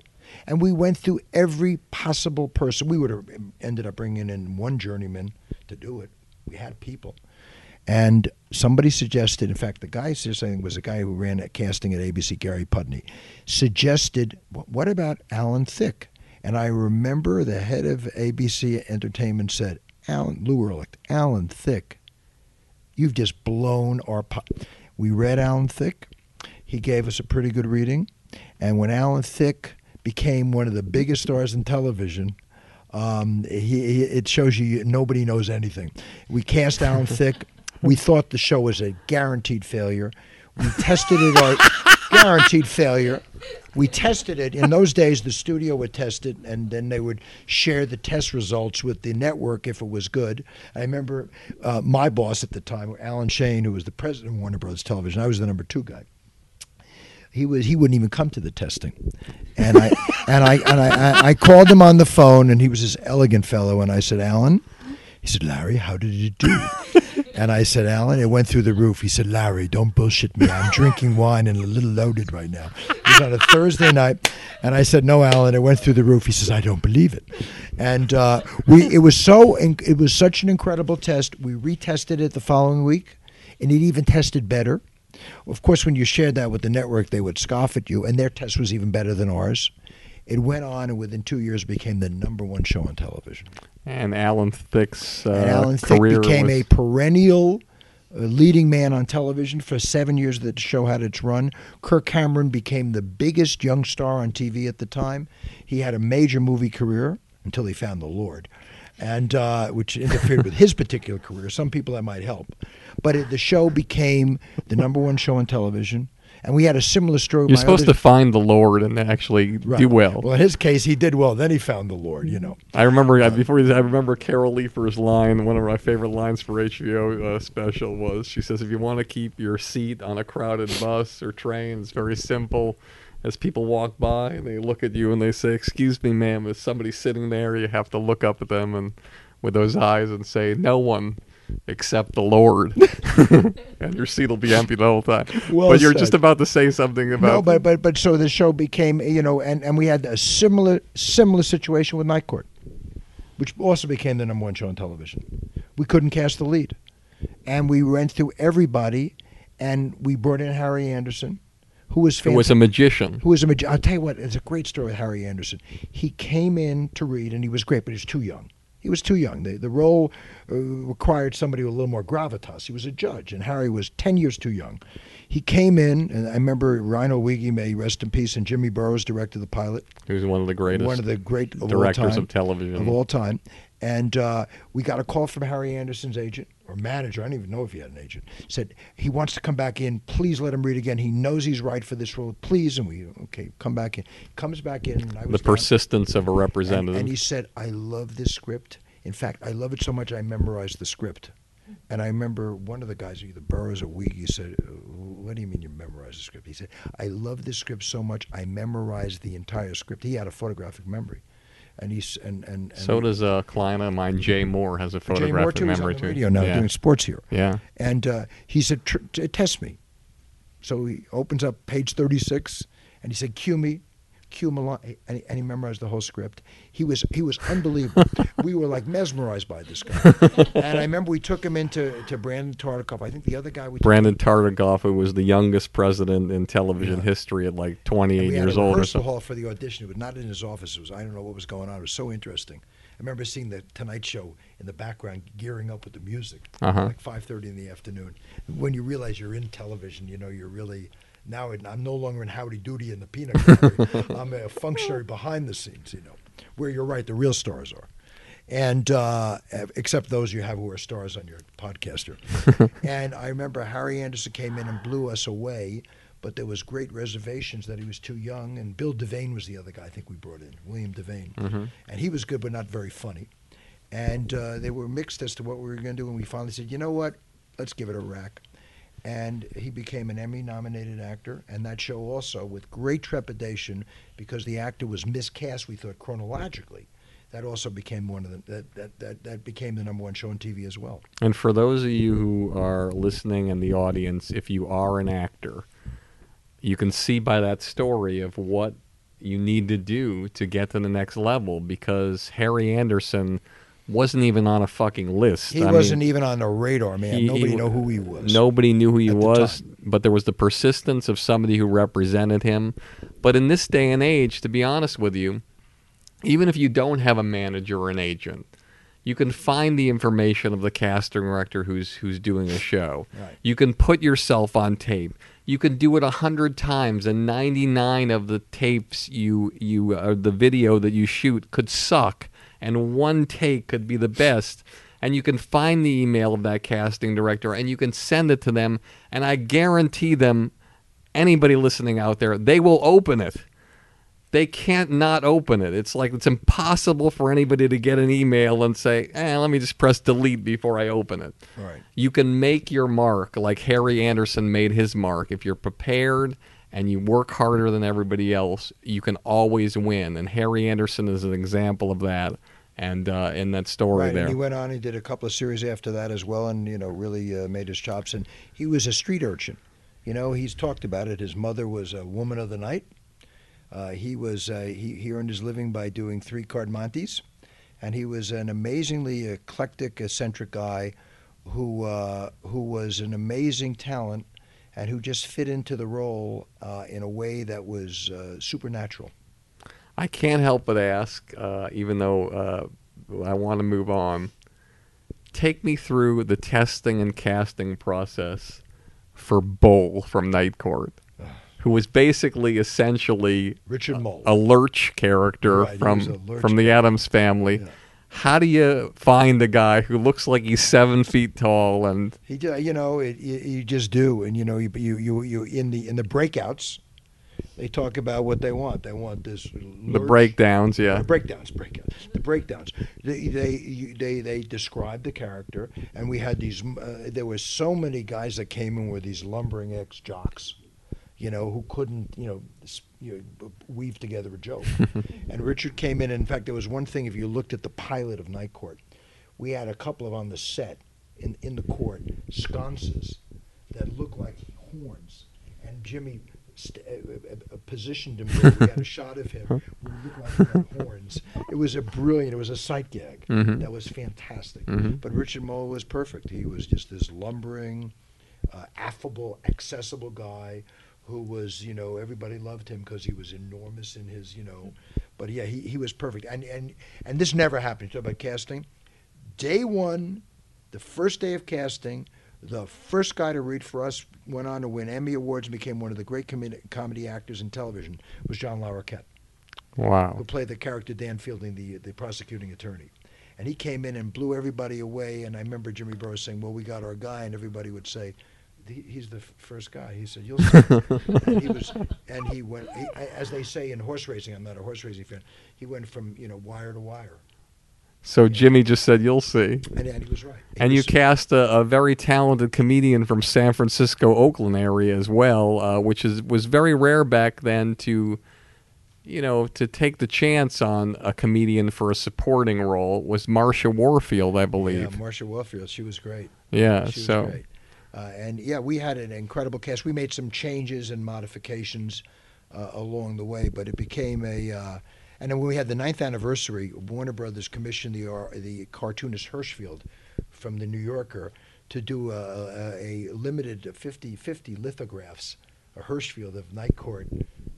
and we went through every possible person. We would have ended up bringing in one journeyman to do it. We had people, and somebody suggested. In fact, the guy suggested, I think was a guy who ran a casting at ABC, Gary Pudney, suggested, "What about Alan Thicke?" And I remember the head of ABC Entertainment said, "Alan Lew Erlicht, Alan Thicke, you've just blown our." Po-. We read Alan Thicke. He gave us a pretty good reading, and when Alan Thicke became one of the biggest stars in television. Um, he, he, it shows you nobody knows anything. We cast Alan Thicke. We thought the show was a guaranteed failure. We tested it out. guaranteed failure. We tested it. In those days, the studio would test it, and then they would share the test results with the network if it was good. I remember uh, my boss at the time, Alan Shayne, who was the president of Warner Brothers Television. I was the number two guy he was he wouldn't even come to the testing, and I and I and I, I, I called him on the phone, and he was this elegant fellow, and I said, Alan, he said, Larry, how did it do? And I said, Alan, it went through the roof. He said, Larry, don't bullshit me. I'm drinking wine and a little loaded right now. It was on a Thursday night, and I said, No, Alan, it went through the roof. He says, I don't believe it, and uh, we it was so it was such an incredible test. We retested it the following week, and it even tested better. Of course, when you shared that with the network, they would scoff at you, and their test was even better than ours. It went on, and within two years, became the number one show on television. And Alan Thicke's uh, and Alan Thicke career became was, a perennial uh, leading man on television for seven years that the show had its run. Kirk Cameron became the biggest young star on TV at the time. He had a major movie career until he found the Lord, and uh, which interfered with his particular career. Some people that might help, but it, the show became the number one show on television. And we had a similar story. You're supposed to find the Lord and actually Right. do well. Well, in his case, he did well. Then he found the Lord. You know. I remember uh, before I remember Carol Leifer's line. One of my favorite lines for HBO uh, special was she says, "If you want to keep your seat on a crowded bus or train, it's very simple. As people walk by, and they look at you and they say, "Excuse me, ma'am." If somebody's sitting there, you have to look up at them and with those eyes and say, "No one." Except the Lord, and your seat will be empty the whole time. Well but you're said. just about to say something about No, but but but so the show became you know, and and we had a similar similar situation with Night Court, which also became the number one show on television. We couldn't cast the lead, and we went through everybody, and we brought in Harry Anderson, who was who was a magician. who was a magi- I'll tell you what, it's a great story with Harry Anderson. He came in to read, and he was great, but he was too young. He was too young. The, the role uh, required somebody with a little more gravitas. He was a judge, and Harry was 10 years too young. He came in, and I remember Reinhold Weege, may he rest in peace, and Jimmy Burrows directed the pilot. He was one of the greatest one of the great of directors time, of television. of all time. And uh, we got a call from Harry Anderson's agent or manager. I don't even know if he had an agent. Said he wants to come back in. Please let him read again. He knows he's right for this role. Please, and we okay, come back in. Comes back in. And I the was down- persistence of a representative. and he said, "I love this script. In fact, I love it so much I memorized the script." And I remember one of the guys, either Burrows or Weege, said, "Uh, "What do you mean you memorized the script?" He said, "I love this script so much I memorized the entire script." He had a photographic memory, and he's and and, and so does a client of mine, Jay Mohr, has a Jay photographic Mohr too. He's memory on the too. radio now yeah. doing sports here. yeah. And uh, he said, Tr- test me. So he opens up page 36 and he said, cue me. Q Malone, and, he- and he memorized the whole script. He was he was unbelievable. we were like mesmerized by this guy. and I remember we took him into to Brandon Tartikoff. I think the other guy we Brandon Tartikoff, who was the youngest president in television Yeah. history at like 28 we years old or something. hall for the audition. It was not in his office. It was I don't know what was going on. It was so interesting. I remember seeing the Tonight Show in the background, gearing up with the music, Uh-huh. like five thirty in the afternoon. When you realize you're in television, you know you're really now. I'm no longer in Howdy Doody and the Peanut Gallery. I'm a functionary behind the scenes. You know, where you're right, the real stars are. And uh, except those you have who are stars on your podcaster. and I remember Harry Anderson came in and blew us away but there was great reservations that he was too young. And Bill Devane was the other guy I think we brought in, William Devane, and he was good but not very funny. And uh, they were mixed as to what we were going to do. And we finally said, you know what, let's give it a rack. And he became an Emmy-nominated actor, and that show also with great trepidation because the actor was miscast. We thought chronologically. That also became one of the that, that, that, that became the number one show on TV as well. And for those of you who are listening in the audience, if you are an actor, you can see by that story of what you need to do to get to the next level because Harry Anderson wasn't even on a fucking list. He I wasn't mean, even on the radar, man. he- Nobody he- knew who he was. Nobody knew who he was, but there was the persistence of somebody who represented him. But in this day and age, to be honest with you, even if you don't have a manager or an agent, you can find the information of the casting director who's who's doing a show. Right. You can put yourself on tape. You can do it a hundred times, and ninety nine of the tapes you you uh, the video that you shoot could suck, and one take could be the best. And you can find the email of that casting director, and you can send it to them. And I guarantee them, anybody listening out there, they will open it they can't not open it. It's like it's impossible for anybody to get an email and say, eh, let me just press delete before I open it. Right. You can make your mark like Harry Anderson made his mark. If you're prepared and you work harder than everybody else, you can always win. And Harry Anderson is an example of that. And uh, in that story Right, there. and he went on. He did a couple of series after that as well, and you know, really uh, made his chops. And he was a street urchin. You know, he's talked about it. His mother was a woman of the night. Uh, he was uh, he, he earned his living by doing three card montes, and he was an amazingly eclectic, eccentric guy, who uh, who was an amazing talent, and who just fit into the role uh, in a way that was uh, supernatural. I can't help but ask, uh, even though uh, I want to move on, take me through the testing and casting process for Bull from Night Court, who was basically essentially Richard Moll. a lurch character Right, from lurch from the Addams family. Yeah. How do you find a guy who looks like he's seven feet tall and He, you know, it, you, you just do, and you know, you, you, you, you in the in the breakouts, they talk about what they want. They want this the breakdowns? Yeah, the breakdowns, breakdowns, the breakdowns. They they they they described the character, and we had these. Uh, there were so many guys that came in with these lumbering ex jocks, you know, who couldn't, you know, you know, weave together a joke. and Richard came in. And in fact, there was one thing. If you looked at the pilot of Night Court, we had a couple of on the set in in the court sconces that looked like horns, and Jimmy. St- uh, uh, positioned him we had a shot of him where he looked like he horns. It was a brilliant. It was a sight gag Mhm. that was fantastic. Mhm. But Richard Moll was perfect. He was just this lumbering, uh, affable, accessible guy who was, you know, everybody loved him because he was enormous in his, you know. But yeah, he, he was perfect. And and and this never happened. You talk about casting. Day one, the first day of casting, the first guy to read for us went on to win Emmy awards and became one of the great comedi- comedy actors in television. Was John Larroquette wow. who played the character Dan Fielding, the the prosecuting attorney. And he came in and blew everybody away. And I remember Jimmy Burrows saying, "Well, we got our guy," and everybody would say, "He's the f- first guy." He said, "You'll see." and he was, and he went, he, as they say in horse racing. I'm not a horse racing fan. He went from you know wire to wire, So Jimmy just said, "You'll see." and, and he was right. He And you was- cast a, a very talented comedian from San Francisco, Oakland area as well, uh, which is was very rare back then to, you know, to take the chance on a comedian for a supporting role. Was Marsha Warfield, I believe. Yeah. Marsha Warfield. She was great. Yeah, she was so great. Uh, and yeah, we had an incredible cast. We made some changes and modifications uh, along the way. But it became a. And then when we had the ninth anniversary, Warner Brothers commissioned the uh, the cartoonist Hirschfeld from the New Yorker to do a, a, a limited 50-50 lithographs, a Hirschfeld of Night Court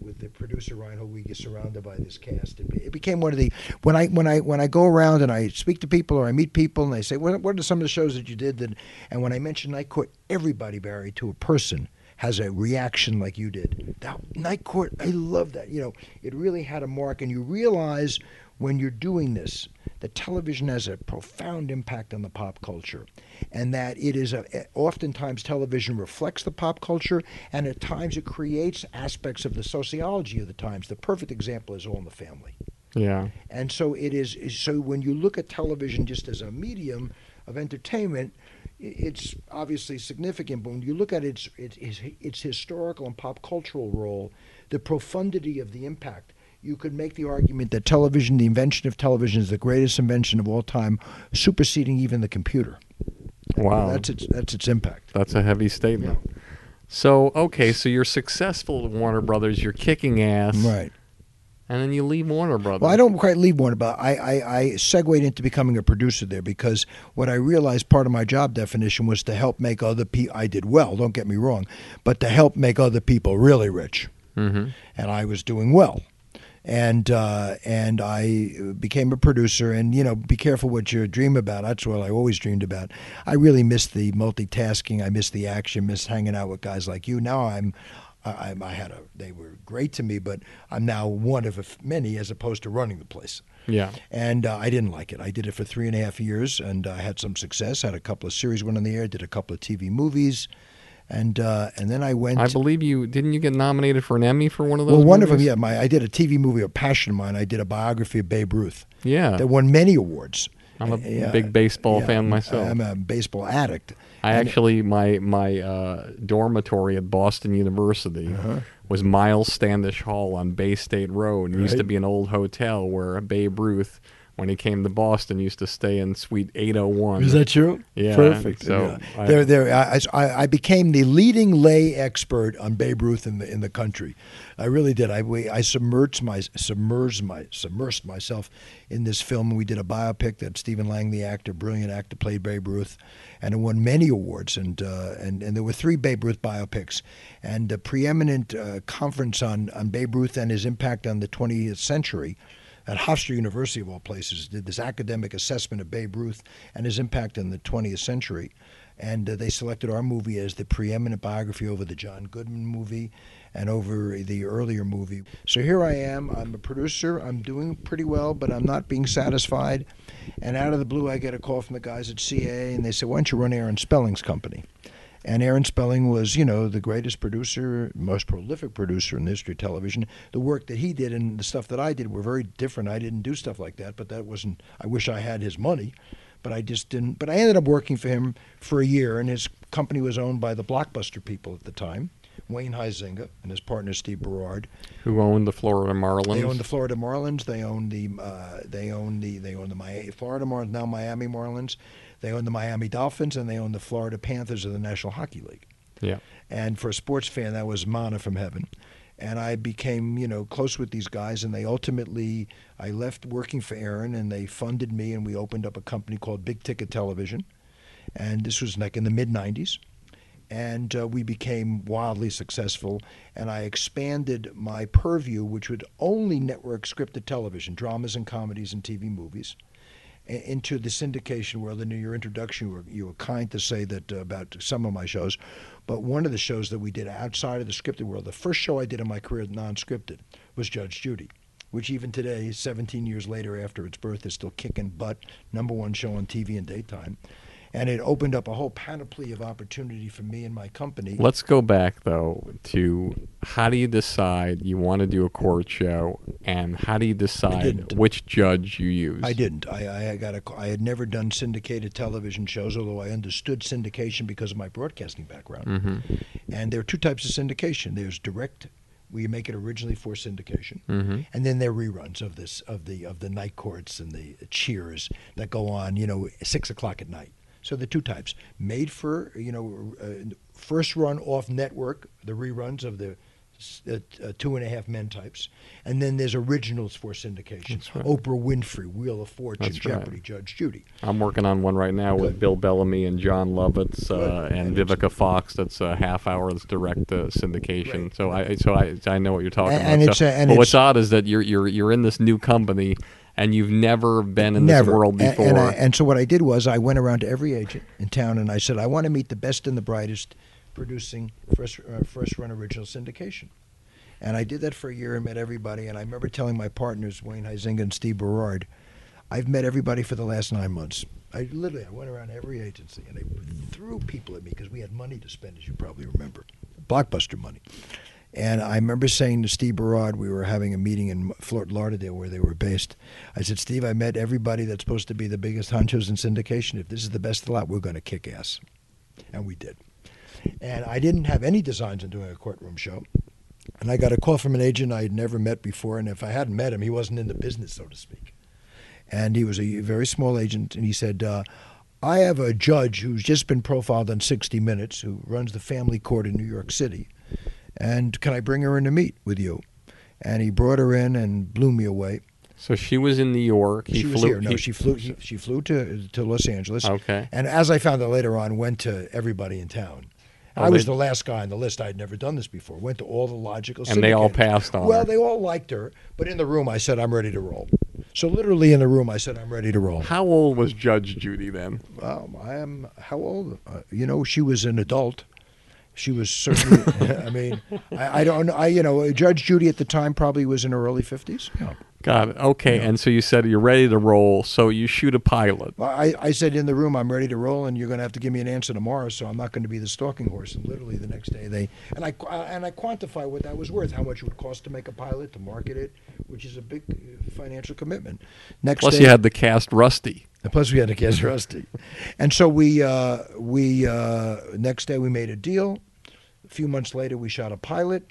with the producer Reinhold Weege surrounded by this cast. It became one of the when I when I when I go around and I speak to people or I meet people and they say what, what are some of the shows that you did that and when I mention Night Court, everybody Barry to a person has a reaction like you did. That Night Court, I love that. You know, it really had a mark, and you realize when you're doing this that television has a profound impact on the pop culture, and that it is a oftentimes television reflects the pop culture, and at times it creates aspects of the sociology of the times. The perfect example is All in the Family. Yeah. And so it is. So when you look at television just as a medium of entertainment, it's obviously significant. But when you look at its its, its, historical and pop cultural role, the profundity of the impact, you could make the argument that television, the invention of television, is the greatest invention of all time, superseding even the computer. Wow. That's its that's its impact. That's a heavy statement. So okay, so you're successful at Warner Brothers. You're kicking ass, Right. And then you leave Warner Brothers. Well, I don't quite leave Warner, but I, I, I segued into becoming a producer there because what I realized part of my job definition was to help make other people. I did well, don't get me wrong, but to help make other people really rich, Mm-hmm. and I was doing well. And uh, and I became a producer, and you know, be careful what you dream about. That's what I always dreamed about. I really missed the multitasking. I missed the action. Missed hanging out with guys like you. Now I'm I, I had a. They were great to me, but I'm now one of many as opposed to running the place. Yeah. And uh, I didn't like it. I did it for three and a half years, and I had some success. Had a couple of series went on the air. Did a couple of TV movies, and uh, and then I went. I believe you didn't you get nominated for an Emmy for one of those? well, one of them, yeah. My I did a TV movie, a passion of mine. I did a biography of Babe Ruth Yeah. that won many awards. I'm a Yeah, big baseball yeah, fan myself. I'm a baseball addict. I And- actually my my uh, dormitory at Boston University Uh-huh. was Myles Standish Hall on Bay State Road. It used to be an old hotel where Babe Ruth, when he came to Boston, used to stay in Suite 801. Is that true? Yeah, perfect. so yeah. I- there, there. I, I, I became the leading lay expert on Babe Ruth in the in the country. I really did. I we, I submerged my submerged my submersed myself in this film. and We did a biopic that Stephen Lang, the actor, brilliant actor, played Babe Ruth, and it won many awards. And uh, and and there were three Babe Ruth biopics, and a preeminent uh, conference on on Babe Ruth and his impact on the 20th century at Hofstra University of all places did this academic assessment of Babe Ruth and his impact in the 20th century, and uh, they selected our movie as the preeminent biography over the John Goodman movie and over the earlier movie. So here I am. I'm a producer. I'm doing pretty well, but I'm not being satisfied. And out of the blue, I get a call from the guys at CA, and they say, "Why don't you run Aaron Spelling's company?" And Aaron Spelling was, you know, the greatest producer, most prolific producer in the history of television. The work that he did and the stuff that I did were very different. I didn't do stuff like that, but that wasn't. I wish I had his money, but I just didn't. But I ended up working for him for a year, and his company was owned by the Blockbuster people at the time, Wayne Huizinga and his partner Steve Berrard. who owned the Florida Marlins. They own the Florida Marlins. They own the uh, they own the they own the Miami, Florida Marlins now Miami Marlins. They own the Miami Dolphins and they own the Florida Panthers of the National Hockey League. Yeah. And for a sports fan, that was mana from heaven. And I became, you know, close with these guys. And they ultimately, I left working for Aaron, and they funded me, and we opened up a company called Big Ticket Television. And this was like in the mid '90s and uh, we became wildly successful. And I expanded my purview, which would only network scripted television, dramas and comedies and TV movies, into the syndication world. In your introduction, you were, you were kind to say that uh, about some of my shows, but one of the shows that we did outside of the scripted world, the first show I did in my career non-scripted, was Judge Judy. Which even today, 17 years later after its birth, is still kicking butt. Number one show on TV in daytime, and it opened up a whole panoply of opportunity for me and my company. Let's go back though to how do you decide you want to do a court show, and how do you decide which judge you use? I didn't. I, I got a. I had never done syndicated television shows, although I understood syndication because of my broadcasting background. Mm-hmm. And there are two types of syndication. There's direct, we make it originally for syndication, Mhm. and then there are reruns of this of the of the night courts and the cheers that go on. You know, six o'clock at night. So the two types made for you know uh, first run off network, the reruns of the uh, uh, two and a half men types, and then there's originals for syndication. Right. Oprah Winfrey, Wheel of Fortune, That's right. Jeopardy, Judge Judy. I'm working on one right now with Bill Bellamy and Jon Lovitz uh, and And Vivica Fox. That's a half hour. That's direct uh, syndication. Right. So I so I I know what you're talking And- about. and So- it's, uh, and but what's odd is that you're you're you're in this new company and you've never been in Never. this world before. And, I, and so what I did was I went around to every agent in town and I said I want to meet the best and the brightest producing first uh, first run original syndication. And I did that for a year and met everybody. And I remember telling my partners Wayne Huizinga and Steve Berrard, I've met everybody for the last nine months. I literally I went around every agency and they threw people at me because we had money to spend, as you probably remember, blockbuster money. And I remember saying to Steve Berrard, we were having a meeting in Fort Lauderdale where they were based. I said, Steve, I met everybody that's supposed to be the biggest honchos in syndication. If this is the best of the lot, we're going to kick ass. And we did. And I didn't have any designs on doing a courtroom show. And I got a call from an agent I had never met before. And if I hadn't met him, he wasn't in the business, so to speak. And he was a very small agent. And he said, uh, I have a judge who's just been profiled on 60 Minutes who runs the family court in New York City. And can I bring her in to meet with you? And he brought her in and blew me away. so she was in New York. He she was flew. here. No, he- she flew. He, she flew to to Los Angeles. Okay. And as I found out later on, went to everybody in town. I was the last guy on the list. I had never done this before. Went to all the logical. And they all passed on Well, her. they all liked her, but in the room, I said, "I'm ready to roll." So literally in the room, I said, "I'm ready to roll." How old was Judge Judy then? Um, I am how old? Uh, you know, she was an adult. She was certainly. I mean, I, I don't. I you know, Judge Judy at the time probably was in her early fifties. Yeah. Got it. Okay. And so you said you're ready to roll. So you shoot a pilot. Well, I, I said in the room, I'm ready to roll, and you're going to have to give me an answer tomorrow. So I'm not going to be the stalking horse. And literally the next day, they and I uh, and I quantify what that was worth, how much it would cost to make a pilot, to market it, which is a big uh, financial commitment. Next Plus day, you had the cast Rusty. And plus, we had to guess Rusty. And so we uh, we uh, next day we made a deal. A few months later, we shot a pilot,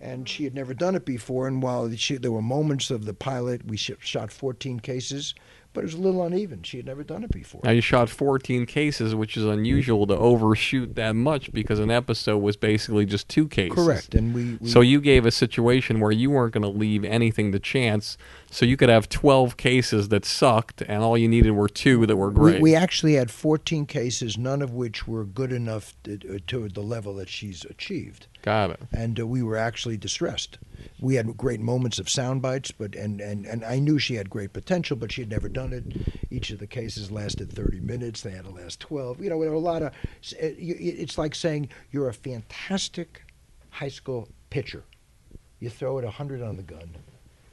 and she had never done it before. And while she, there were moments of the pilot, we shot 14 cases, but it was a little uneven. She had never done it before. Now you shot 14 cases, which is unusual to overshoot that much because an episode was basically just two cases. Correct. And we, we So you gave a situation where you weren't going to leave anything to chance, so you could have 12 cases that sucked, and all you needed were two that were we, great. we actually had 14 cases, none of which were good enough to, to the level that she's achieved. Got it. and uh, we were actually distressed. We had great moments of sound bites, but and, and, and I knew she had great potential, but she had never done it. Each of the cases lasted 30 minutes. They had to last 12. You know, there were a lot of. Eh, it's like saying you're a fantastic high school pitcher. You throw it 100 on the gun.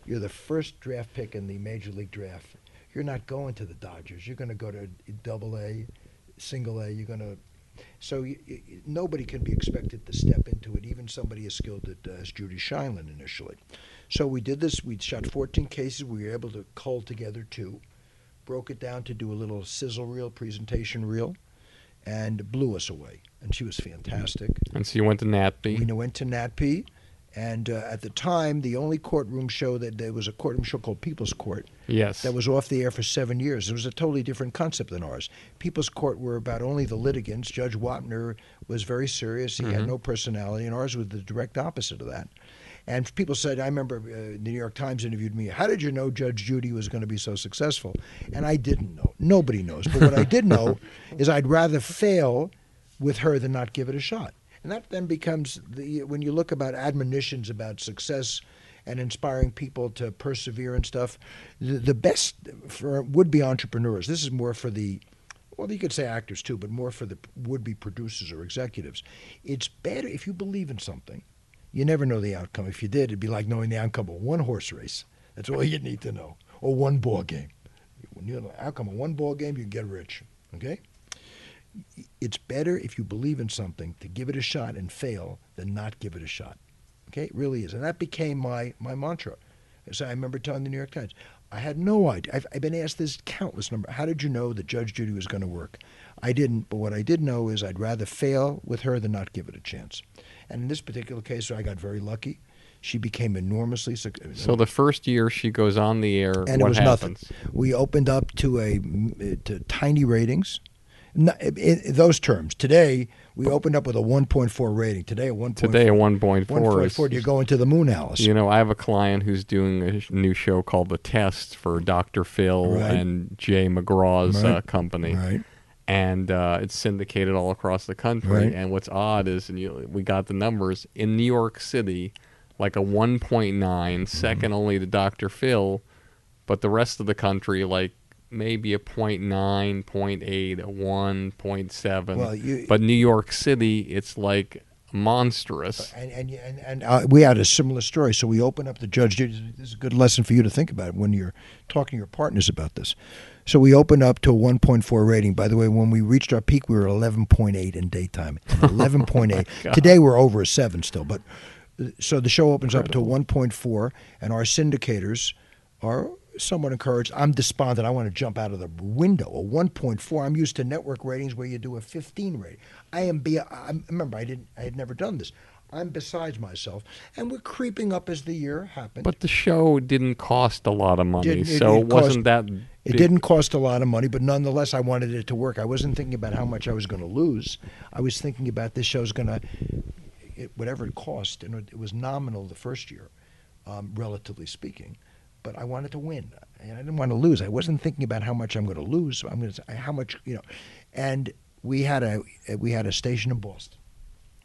You're the first draft pick in the major league draft. You're not going to the Dodgers. You're going to go to Double A, Single A. You're going to so y y nobody can be expected to step into it, even somebody as skilled at, uh, as Judy Sheindlin initially. So we did this. We shot 14 cases. We were able to cull together two, broke it down to do a little sizzle reel, presentation reel, and blew us away. And she was fantastic. And so you went to NATPE. We went to NATPE, and uh, at the time, the only courtroom show that there was a courtroom show called People's Court Yes. that was off the air for seven years. It was a totally different concept than ours. People's Court were about only the litigants. Judge Wapner was very serious. He had no personality, and ours was the direct opposite of that. And people said, I remember uh, the New York Times interviewed me. How did you know Judge Judy was going to be so successful? And I didn't know. Nobody knows. But what I did know is I'd rather fail with her than not give it a shot. And that then becomes the when you look about admonitions about success and inspiring people to persevere and stuff. The, the best for would-be entrepreneurs. This is more for the well, you could say actors too, but more for the would-be producers or executives. It's better if you believe in something. You never know the outcome. If you did, it'd be like knowing the outcome of one horse race. That's all you need to know, or one ball game. When you know the outcome of one ball game, you get rich. Okay it's better if you believe in something to give it a shot and fail than not give it a shot. Okay, it really is, and that became my my mantra. So I remember telling the New York Times, I had no idea. I've, I've been asked this countless number. How did you know that Judge Judy was going to work? I didn't, but what I did know is I'd rather fail with her than not give it a chance. And in this particular case, I got very lucky. She became enormously successful. Uh, so the first year she goes on the air, and what it was happens? nothing. We opened up to a uh, to tiny ratings, No, in, in those terms. Today we opened up with a 1.4 rating. Today a 1.4. Today, a 1.4 1.4. is You're going to the moon, Alice. You know, I have a client who's doing a new show called The Test for Dr. Phil Right. and Jay McGraw's uh, company. Right. And uh, it's syndicated all across the country. Right. And what's odd is, and you, we got the numbers in New York City, like a 1.9, Mm-hmm. second only to Dr. Phil, but the rest of the country, like maybe a 0.9, 0.8, a 1.7. Well, you- but New York City, it's like monstrous. And and and, and uh, we had a similar story. So we opened up the judge. This is a good lesson for you to think about when you're talking to your partners about this. So we opened up to a 1.4 rating. By the way, when we reached our peak, we were 11.8 in daytime. 11.8. Today we're over a seven still, but uh, so the show opens up to 1.4, and our syndicators are somewhat encouraged. I'm despondent. I want to jump out of the window. A 1.4. I'm used to network ratings where you do a 15 rating. I am. Be, I remember I didn't. I had never done this. I'm besides myself, and we're creeping up as the year happened. But the show didn't cost a lot of money, it- so it wasn't cost- that. It didn't cost a lot of money, but nonetheless, I wanted it to work. I wasn't thinking about how much I was going to lose. I was thinking about this show's going to, it, whatever it cost, and it, it was nominal the first year, um, relatively speaking. But I wanted to win, and I didn't want to lose. I wasn't thinking about how much I'm going to lose. So I'm going to say how much you know, and we had a we had a station in Boston.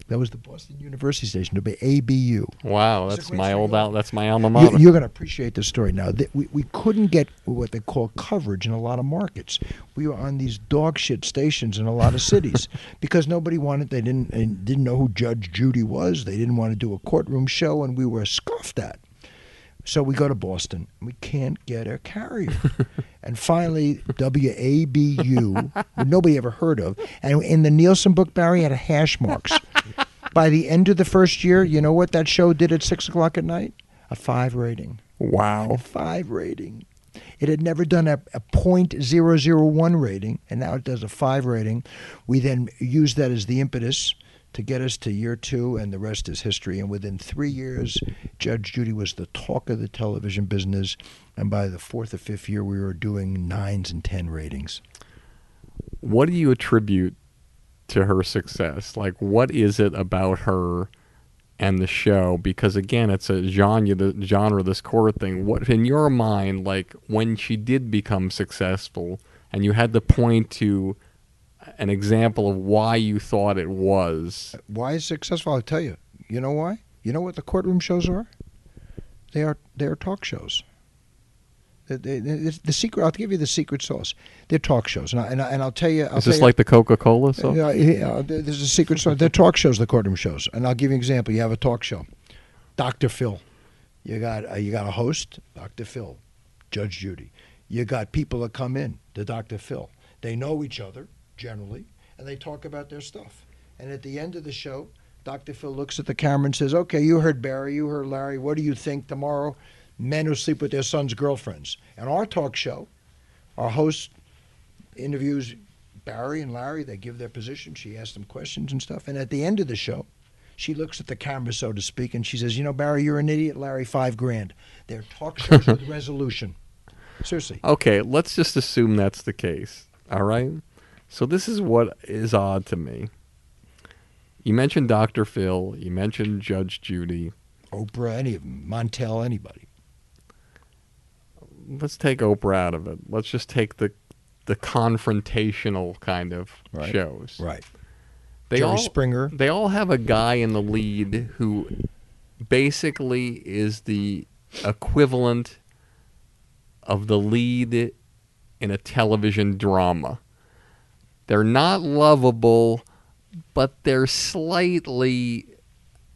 That was the Boston University station, to be ABU. Wow, that's my old out. That's my alma You, mater. you're going to appreciate this story now. Th- We, we couldn't get what they call coverage in a lot of markets. We were on these dog shit stations in a lot of cities because nobody wanted. They didn't and didn't know who Judge Judy was. They didn't want to do a courtroom show, and we were scoffed at. So we go to Boston. We can't get a carrier. and finally, WABU, nobody ever heard of. And in the Nielsen book, Barry had a hash marks. By the end of the first year, you know what that show did at 6 o'clock at night? A five rating. wow. A five rating. It had never done a, a .001 rating, and now it does a five rating. We then used that as the impetus to get us to year two, and the rest is history. And within three years, Judge Judy was the talk of the television business, and by the fourth or fifth year, we were doing nines and ten ratings. What do you attribute to her success? Like, what is it about her and the show? Because again, it's a genre, the genre, this court thing. What in your mind, like when she did become successful, and you had to point to an example of why you thought it was. Why is successful? I'll tell you. You know why? You know what the courtroom shows are? They are they are talk shows. The, the, the, the secret. I'll give you the secret sauce. They're talk shows, and, I, and, I, and I'll tell you. I'll Is this you- like the Coca Cola? So Yeah, yeah, there's a secret sauce. They're talk shows, the courtroom shows, and I'll give you an example. You have a talk show, Dr. Phil. You got uh, you got a host, Dr. Phil, Judge Judy. You got people that come in to Dr. Phil. They know each other generally, and they talk about their stuff. And at the end of the show, Dr. Phil looks at the camera and says, "Okay, you heard Barry, you heard Larry. What do you think tomorrow? Men who sleep with their sons' girlfriends." And our talk show, our host interviews Barry and Larry. They give their position. She asks them questions and stuff. And at the end of the show, she looks at the camera, so to speak, and she says, "You know, Barry, you're an idiot. Larry, five grand." They're talk shows with resolution. Seriously. Okay, let's just assume that's the case. All right. So this is what is odd to me. You mentioned Dr. Phil. You mentioned Judge Judy. Oprah, any of them, Montel, anybody. Let's take Oprah out of it. Let's just take the the confrontational kind of Right. shows. Right. They Jerry all Springer. they all have a guy in the lead who basically is the equivalent of the lead in a television drama. They're not lovable, but they're slightly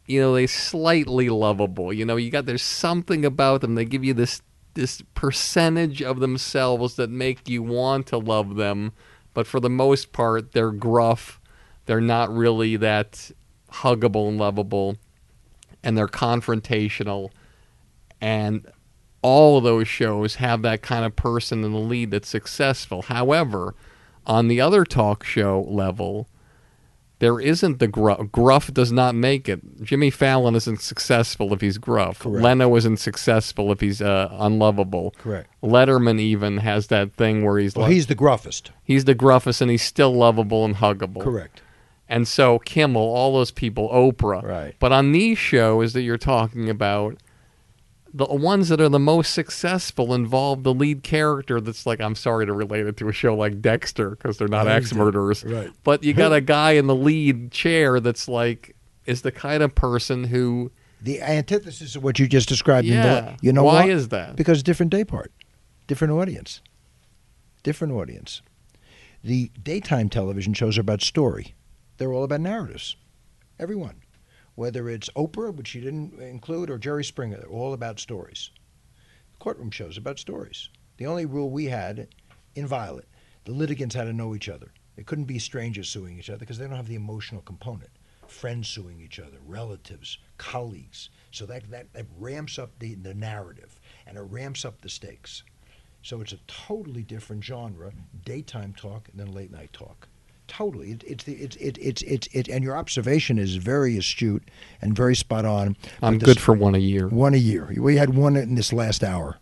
you know, they slightly lovable. You know, you got there's something about them. They give you this this percentage of themselves that make you want to love them, but for the most part they're gruff. They're not really that huggable and lovable and they're confrontational and all of those shows have that kind of person in the lead that's successful. However, on the other talk show level, there isn't the gruff. Gruff does not make it. Jimmy Fallon isn't successful if he's gruff. Correct. Leno isn't successful if he's uh, unlovable. Correct. Letterman even has that thing where he's Well, like, he's the gruffest. he's the gruffest and he's still lovable and huggable. Correct. And so Kimmel, all those people, Oprah. Right. But on these shows that you're talking about, the ones that are the most successful involve the lead character that's like, I'm sorry to relate it to a show like Dexter because they're not I ex murderers. Right. But you got a guy in the lead chair that's like, is the kind of person who, The antithesis of what you just described. in the- yeah. you know why what? is that? Because different day part, different audience, different audience. The daytime television shows are about story. They're all about narratives. Everyone, whether it's Oprah, which you didn't include, or Jerry Springer, they're all about stories. Courtroom shows about stories. The only rule we had, inviolate, the litigants had to know each other. It couldn't be strangers suing each other because they don't have the emotional component. Friends suing each other, relatives, colleagues. So that, that, that ramps up the, the narrative and it ramps up the stakes. So it's a totally different genre, daytime talk than late night talk. Totally, it, it's the it's it, it's it's it, and your observation is very astute and very spot on. I'm the good for one a year. one a year. We had one in this last hour.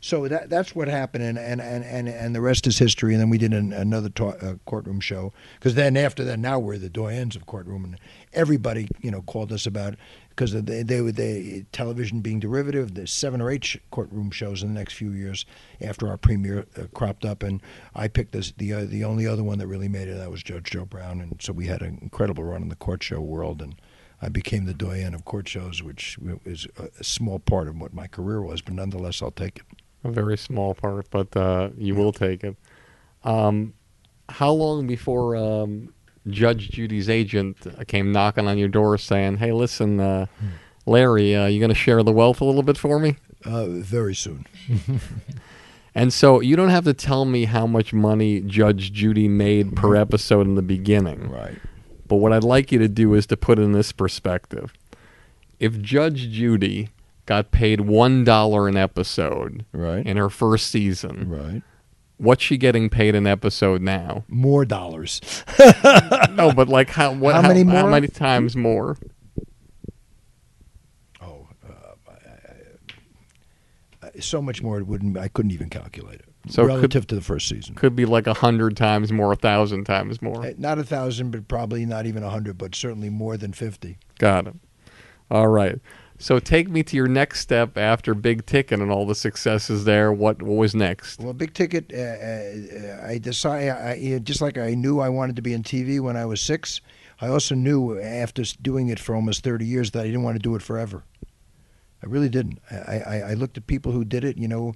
So that that's what happened, and and, and, and, and the rest is history. And then we did an, another ta- uh, courtroom show because then after that, now we're the doyens of courtroom, and everybody you know called us about because they they were the television being derivative. There's seven or eight courtroom shows in the next few years after our premiere uh, cropped up, and I picked this the uh, the only other one that really made it. That was Judge Joe Brown, and so we had an incredible run in the court show world, and. I became the doyen of court shows, which is a- a small part of what my career was, but nonetheless, I'll take it. A very small part, but uh, you will take it. Um, how long before um, Judge Judy's agent came knocking on your door saying, "Hey, listen, uh, Larry, uh, you going to share the wealth a little bit for me?" Uh, very soon. And so you don't have to tell me how much money Judge Judy made per episode in the beginning. Right. But what I'd like you to do is to put in this perspective. If Judge Judy got paid one dollar an episode Right. in her first season, Right. What's she getting paid an episode now? More dollars. No, but like how what How many How more? many times more? Oh, uh, I, I, so much more. It wouldn't. I couldn't even calculate it. So could- relative to the first season. Could be like a hundred times more, a thousand times more. Uh, Not a thousand, but probably not even a hundred, but certainly more than fifty. Got it. All right. So take me to your next step after Big Ticket and all the successes there. What what was next? Well, big ticket. Uh, uh, I decided, I, just like I knew I wanted to be in TV when I was six. I also knew after doing it for almost thirty years that I didn't want to do it forever. I really didn't. I, I, I looked at people who did it. You know,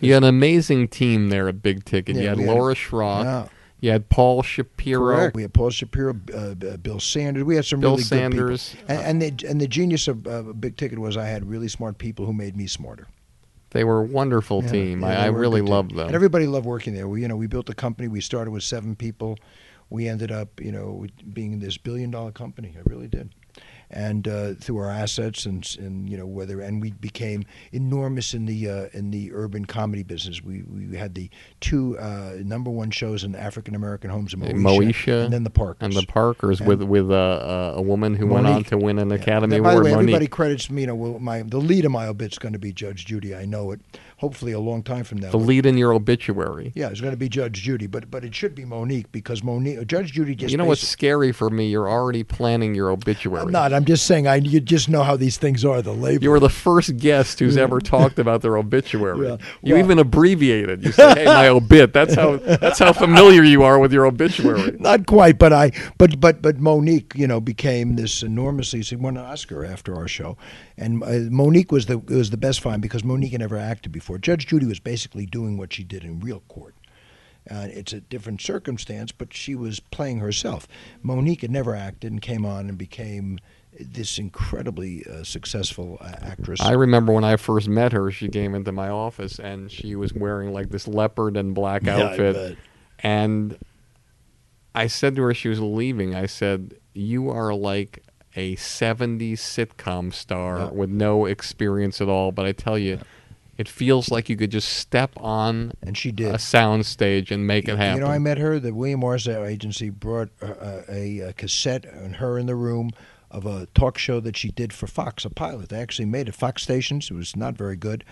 You had an amazing team there at Big Ticket. you had we had- Laura Schrock. Yeah. You had Paul Shapiro. Correct. We had Paul Shapiro, uh, Bill Sanders. We had some Bill really Sanders. good people. And, and the and the genius of uh, Big Ticket was I had really smart people who made me smarter. They were a wonderful Yeah, team. yeah, I, I really good team. loved them. And everybody loved working there. We, you know, we built a company. We started with seven people. We ended up, you know, being this billion dollar company. I really did. And uh, through our assets and, and you know whether and we became enormous in the uh, in the urban comedy business. We we had the two uh, number one shows in African American homes in Moesha, Moesha and then the Parkers and the Parkers And- with with uh, uh, a woman who went on to win an Yeah. Academy And by Award. the way, Mo'Nique. everybody credits me. You know, well, my the lead of my obit's going to be Judge Judy. I know it. Hopefully, a long time from now. the lead in your obituary. Yeah, it's going to be Judge Judy, but but it should be Mo'Nique because Mo'Nique, Judge Judy just. you know what's scary for me? You're already planning your obituary. I'm not. I'm just saying. I you just know how these things are. The label. You were the first guest who's ever talked about their obituary. Yeah. You Well- even abbreviated. You say, "Hey, my obit." That's how that's how familiar you are with your obituary. not quite, but I, but but but Mo'Nique, you know, became this enormously. She won an Oscar after our show, and uh, Mo'Nique was the was the best find because Mo'Nique had never acted before. Judge Judy was basically doing what she did in real court. Uh, it's a different circumstance, but she was playing herself. Mo'Nique had never acted and came on and became this incredibly uh, successful uh, actress. I remember when I first met her, she came into my office and she was wearing like this leopard and black Yeah, I outfit. and I said to her, she was leaving, I said, You are like a 70s sitcom star Yeah. with no experience at all. But I tell you, it feels like you could just step on And she did. a sound stage and make it happen. You know, I met her. The William Morris agency brought uh, a, a cassette and her in the room of a talk show that she did for Fox, a pilot. They actually made it Fox stations. It was not very good,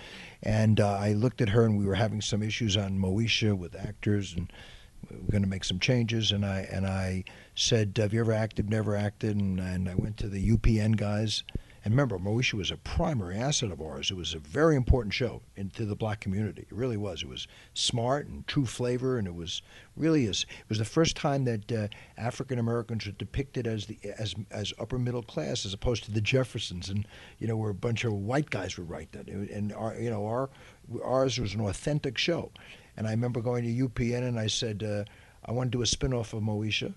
and uh, I looked at her, and we were having some issues on Moesha with actors, and we were going to make some changes. And I and I said, "Have you ever acted? Never acted?" And, and I went to the UPN guys. And remember, Moesha was a primary asset of ours. It was a very important show into the black community. It really was. It was smart and true flavor, and it was really is. It was the first time that uh, African Americans were depicted as the as as upper middle class, as opposed to the Jeffersons, and you know, where a bunch of white guys would write that. And our, you know, our ours was an authentic show. And I remember going to UPN, and I said, uh, I want to do a spin-off of Moesha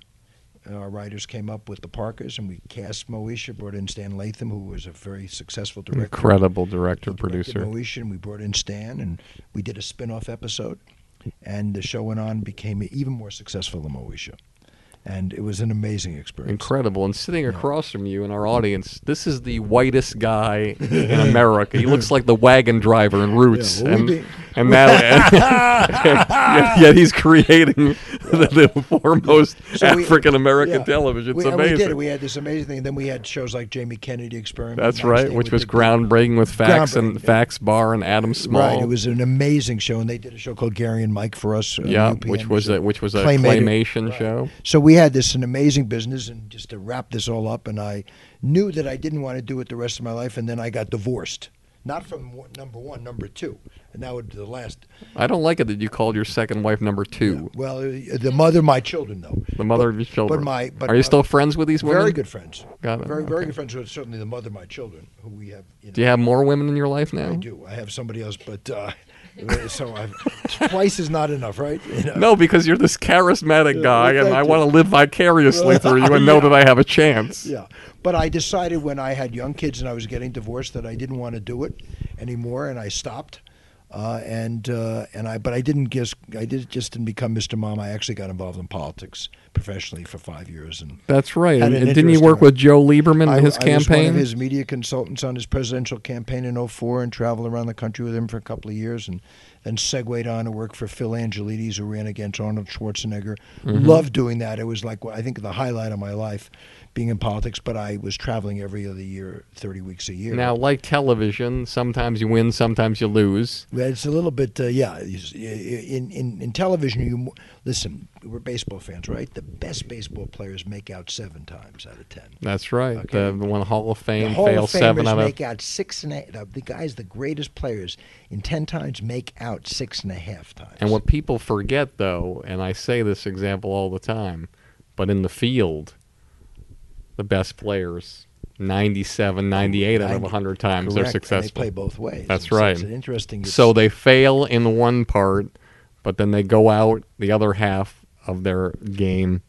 Uh, our writers came up with the Parkers, and we cast Moesha, brought in Stan Lathan, who was a very successful director. Incredible director, producer. Moesha, and we brought in Stan, and we did a spin-off episode, and the show went on, became even more successful than Moesha, and it was an amazing experience. Incredible. And sitting across from you in our audience, this is the whitest guy in America. He looks like the wagon driver in Roots. Yeah, well, and, be- and yet, yet he's creating the, the foremost So African American yeah. television. It's we, amazing. we did. We had this amazing thing. Then we had shows like Jamie Kennedy Experiment. That's right, which was groundbreaking with Fax and Groundbreaking, yeah. Fax Bahr and Adam Small. Right, it was an amazing show, and they did a show called Gary and Mike for us. on yeah, UPN. which was a, which was a claymated- claymation right. show. So we had this an amazing business, and just to wrap this all up, and I knew that I didn't want to do it the rest of my life, and then I got divorced. Not from number one, number two, and that would be the last. I don't like it that you called your second wife number two. Well, uh, the mother of my children, though. The mother of your children. But my, but Are you my- still friends with these women? Very good friends. Got it, Very, very good friends with certainly the mother of my children, who we have. You know, Do you have more women in your life now? I do. I have somebody else, but uh, so I've, twice is not enough, right? You know? No, because you're this charismatic Yeah, guy, well, and I want to live vicariously through you and know Yeah. that I have a chance. Yeah, but I decided when I had young kids and I was getting divorced that I didn't want to do it anymore, and I stopped. Uh, and uh, and I, but I didn't just I did just didn't become Mr. Mom. I actually got involved in politics professionally for five years, and That's right. And, an and didn't you work with Joe Lieberman I, in his I was one campaign? of his media consultants on his presidential campaign in 04 and traveled around the country with him for a couple of years and then segued on to work for Phil Angelides who ran against Arnold Schwarzenegger. Mm-hmm. Loved doing that. It was like I think the highlight of my life being in politics, but I was traveling every other year, 30 weeks a year. now, like television, sometimes you win, sometimes you lose. It's a little bit, uh, yeah. In, in in television, you listen. We're baseball fans, right? The best baseball players make out seven times out of ten. That's right. Okay. The, the one Hall of Fame The Hall fails of seven out of. make out six and a, the, guys, the greatest players, in ten times make out six and a half times. And what people forget, though, and I say this example all the time, but in the field, the best players, 97, 98 out of 90 100 times, Correct, they're and successful. they play both ways. That's It's- right. It's interesting. So they fail in one part, but then they go out the other half of their game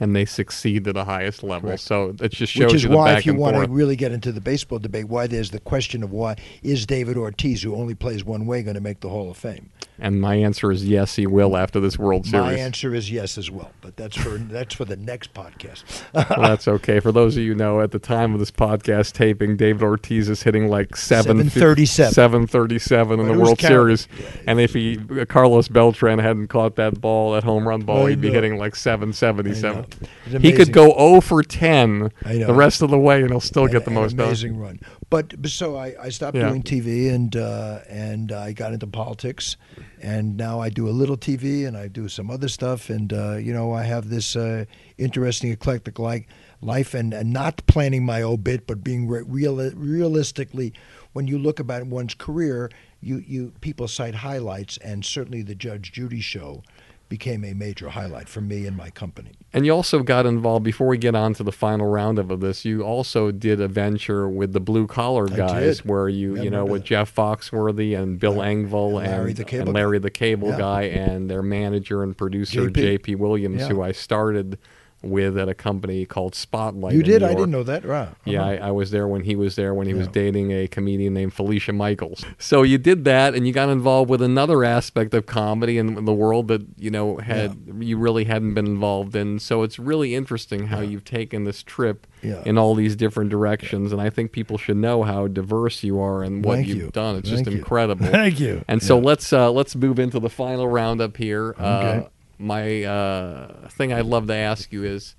and they succeed to the highest level. Correct. So it just shows which is why, if you want forth. to really get into the baseball debate, why there's the question of why is David Ortiz, who only plays one way, going to make the Hall of Fame? And my answer is yes, he will after this World Series. My answer is yes as well, but that's for that's for the next podcast. well, that's okay. For those of you who know, at the time of this podcast taping, David Ortiz is hitting like 737. seven thirty-seven in the World Series. And if he Carlos Beltran hadn't caught that ball, that home run ball, I he'd be hitting like seven seventy-seven. I know. It's He could go zero for ten the rest of the way, and he'll still get the most an done. amazing run. But, but so I, I stopped Yeah. doing TV and uh, and I got into politics, and now I do a little TV and I do some other stuff, and uh, you know I have this uh, interesting eclectic like life, and, and not planning my obit, but being re- real realistically, when you look about one's career, you you people cite highlights, and certainly the Judge Judy show became a major highlight for me and my company. And you also got involved before we get on to the final round of this. You also did a venture with the blue collar guys, where you I you know with that. Jeff Foxworthy and Bill Engvall and Larry the Cable and Larry Guy. the Cable Yeah. Guy and their manager and producer JP. J.P. Williams, Yeah. who I started with at a company called Spotlight. You did? I didn't know that. Right. Yeah, Uh-huh. I, I was there when he was there when he was dating a comedian named Felicia Michaels. So you did that, and you got involved with another aspect of comedy in the world that you know had you really hadn't been involved in. So it's really interesting how you've taken this trip Yeah. in all these different directions, and I think people should know how diverse you are and what Thank you've you. done. It's Thank just you. incredible. Thank you. And so let's uh, let's move into the final roundup here. Uh, Okay. My uh, thing I'd love to ask you is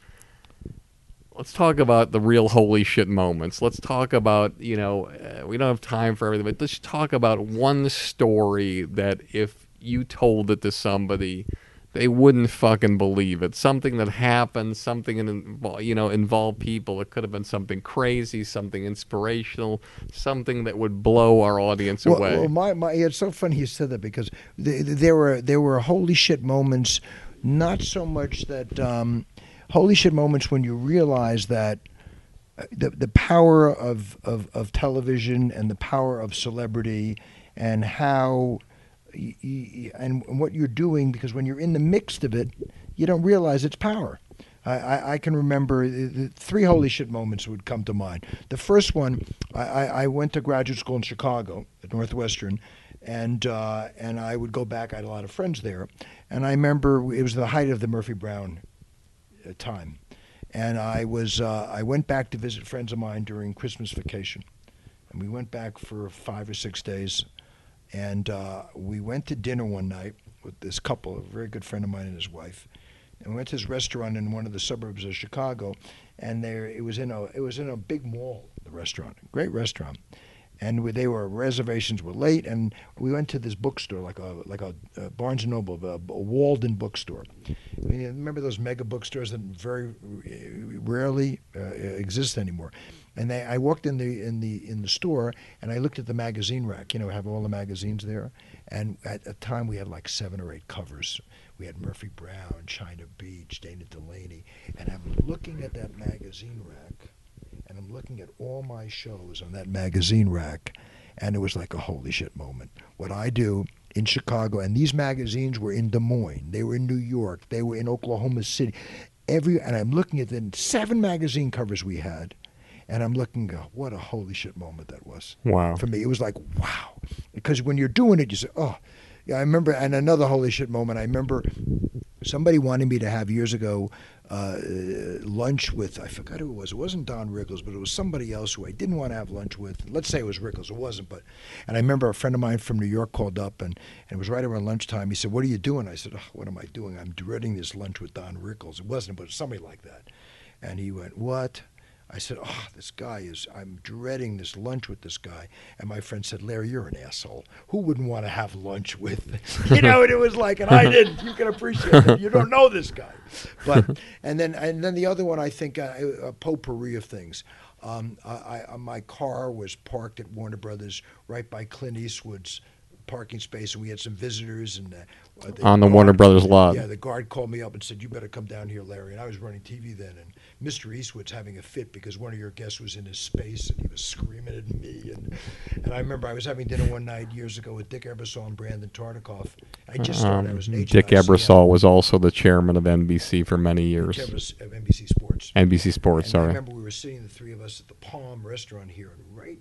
let's talk about the real holy shit moments. Let's talk about, you know, uh, we don't have time for everything, but let's talk about one story that if you told it to somebody, they wouldn't fucking believe it. Something that happened, something that you know involved people. It could have been something crazy, something inspirational, something that would blow our audience Well, away. well, my, my, it's so funny you said that because th- th- there were there were holy shit moments, not so much that um, holy shit moments when you realize that uh, the the power of, of, of television and the power of celebrity and how and what you're doing because when you're in the midst of it, you don't realize its power. I, I, can remember the, three holy shit moments would come to mind. The first one, I, I, I went to graduate school in Chicago at Northwestern, and uh, and I would go back. I had a lot of friends there, and I remember it was the height of the Murphy Brown uh, time, and I was uh, I went back to visit friends of mine during Christmas vacation, and we went back for five or six days, and uh, we went to dinner one night with this couple, a very good friend of mine and his wife, and we went to this restaurant in one of the suburbs of Chicago, and there it was in a it was in a big mall. The restaurant, great restaurant, and we, they were reservations were late, and we went to this bookstore like a like a, uh Barnes and Noble, a, a Walden bookstore. I mean, remember those mega bookstores that very rarely uh, exist anymore. And they, I walked in the in the in the store and I looked at the magazine rack. You know, have all the magazines there. And at the time, we had like seven or eight covers. We had Murphy Brown, China Beach, Dana Delany, and I'm looking at that magazine rack, and I'm looking at all my shows on that magazine rack, and it was like a holy shit moment. What I do in Chicago, and these magazines were in Des Moines, they were in New York, they were in Oklahoma City, every, and I'm looking at the seven magazine covers we had, and I'm looking, go, what a holy shit moment that was wow. for me. It was like, wow. Because when you're doing it, you say, oh. Yeah, I remember, and another holy shit moment, I remember somebody wanted me to have years ago uh, lunch with, I forgot who it was. It wasn't Don Rickles, but it was somebody else who I didn't want to have lunch with. Let's say it was Rickles. It wasn't, but, and I remember a friend of mine from New York called up, and, and it was right around lunchtime. He said, What are you doing? I said, oh, What am I doing? I'm dreading this lunch with Don Rickles. It wasn't, but it was somebody like that. And he went, What? I said, "Oh, this guy is. I'm dreading this lunch with this guy." And my friend said, "Larry, you're an asshole. Who wouldn't want to have lunch with?" You know, and it was like, and I didn't. You can appreciate it. You don't know this guy, but and then and then the other one, I think, uh, a potpourri of things. Um, I, I, my car was parked at Warner Brothers right by Clint Eastwood's parking space, and we had some visitors and. Uh, the On the Warner Brothers lot. Yeah, the guard called me up and said, "You better come down here, Larry." And I was running TV then, and Mr. Eastwood's having a fit because one of your guests was in his space and he was screaming at me. And and I remember I was having dinner one night years ago with Dick Ebersol and Brandon Tartikoff. I just started. I was an Um. Dick. Ebersol was also the chairman of NBC for many years. NBC Sports. NBC Sports, And I remember we were sitting, the three of us, at the Palm Restaurant here, and right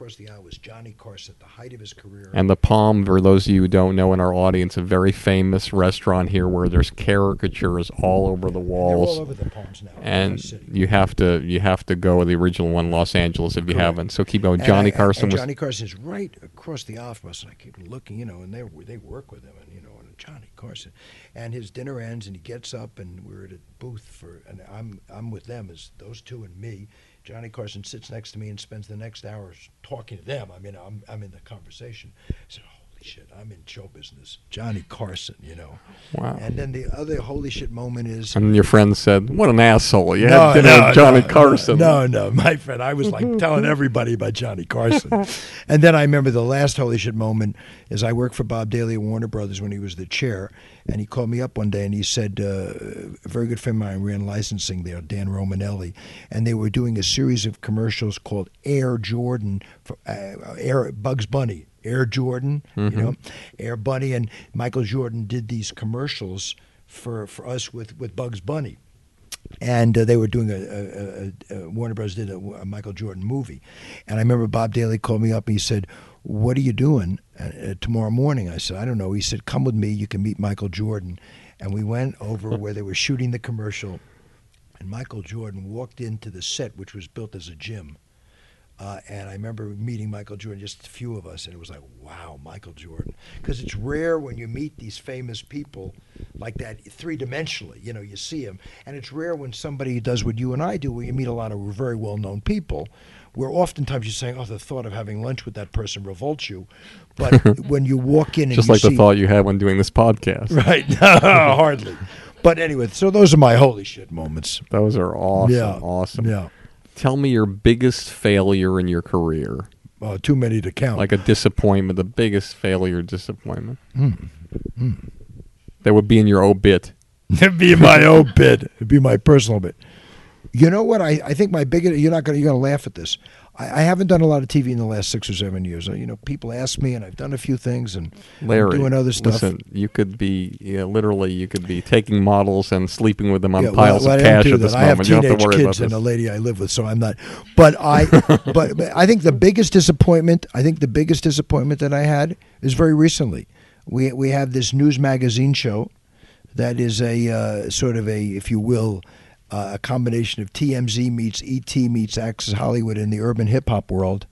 across the aisle was Johnny Carson at the height of his career. And the Palm, for those of you who don't know in our audience, a very famous restaurant here where there's caricatures all over the walls. They're all over the Palms now. and across the city. you have to you have to go to the original one, Los Angeles, if you Correct. haven't. So keep going. And Johnny I- Carson and was Johnny Carson's right across the aisle from us, and I keep looking, you know, and they they work with him, and you know, and Johnny Carson, and his dinner ends, and he gets up, and we're at a booth for, and I'm I'm with them as those two and me. Johnny Carson sits next to me and spends the next hours talking to them. I mean, I'm I'm in the conversation. I said, "Holy shit, I'm in show business." Johnny Carson, you know. wow. And then the other holy shit moment is And your friend said, "What an asshole! You no, had dinner no, with Johnny no, Carson." No, no, my friend. I was like telling everybody about Johnny Carson. and then I remember the last holy shit moment is I worked for Bob Daly at Warner Brothers when he was the chair. And he called me up one day and he said, uh, a very good friend of mine ran licensing there, Dan Romanelli. And they were doing a series of commercials called Air Jordan, for, uh, Air Bugs Bunny. Air Jordan, you know, Air Bunny, and Michael Jordan did these commercials for, for us with, with Bugs Bunny and uh, they were doing a, a, a, a Warner Bros. did a, a Michael Jordan movie, and I remember Bob Daly called me up and he said, "What are you doing uh, uh, tomorrow morning?" I said, "I don't know." He said, "Come with me. You can meet Michael Jordan," and we went over where they were shooting the commercial, and Michael Jordan walked into the set, which was built as a gym. Uh, and I remember meeting Michael Jordan, just a few of us, and it was like, wow, Michael Jordan. Because it's rare when you meet these famous people like that three dimensionally. You know, you see them. And it's rare when somebody does what you and I do, where you meet a lot of very well known people, where oftentimes you're saying, oh, the thought of having lunch with that person revolts you. But when you walk in and Just like the thought you had when doing this podcast. Right. Hardly. But anyway, so those are my holy shit moments. Those are awesome. yeah. Awesome. Yeah. Tell me your biggest failure in your career. Uh, too many to count. Like a disappointment, the biggest failure, disappointment. Hmm. That would be in your obit. It'd be my own bit. It'd be my personal bit. You know what? I, I think my biggest. You're not gonna you're gonna laugh at this. I, I haven't done a lot of TV in the last six or seven years. Uh, You know, people ask me, and I've done a few things, and Larry, doing other stuff. Listen, you could be yeah, literally you could be taking models and sleeping with them on Yeah, piles well, of cash at this. I moment. You don't have to worry about kids this. and a lady I live with, so I'm not. But I, but, but I think the biggest disappointment. I think the biggest disappointment that I had is very recently. We we have this news magazine show, that is a uh, sort of a, if you will, uh, a combination of TMZ meets ET meets Access Hollywood in the urban hip hop world.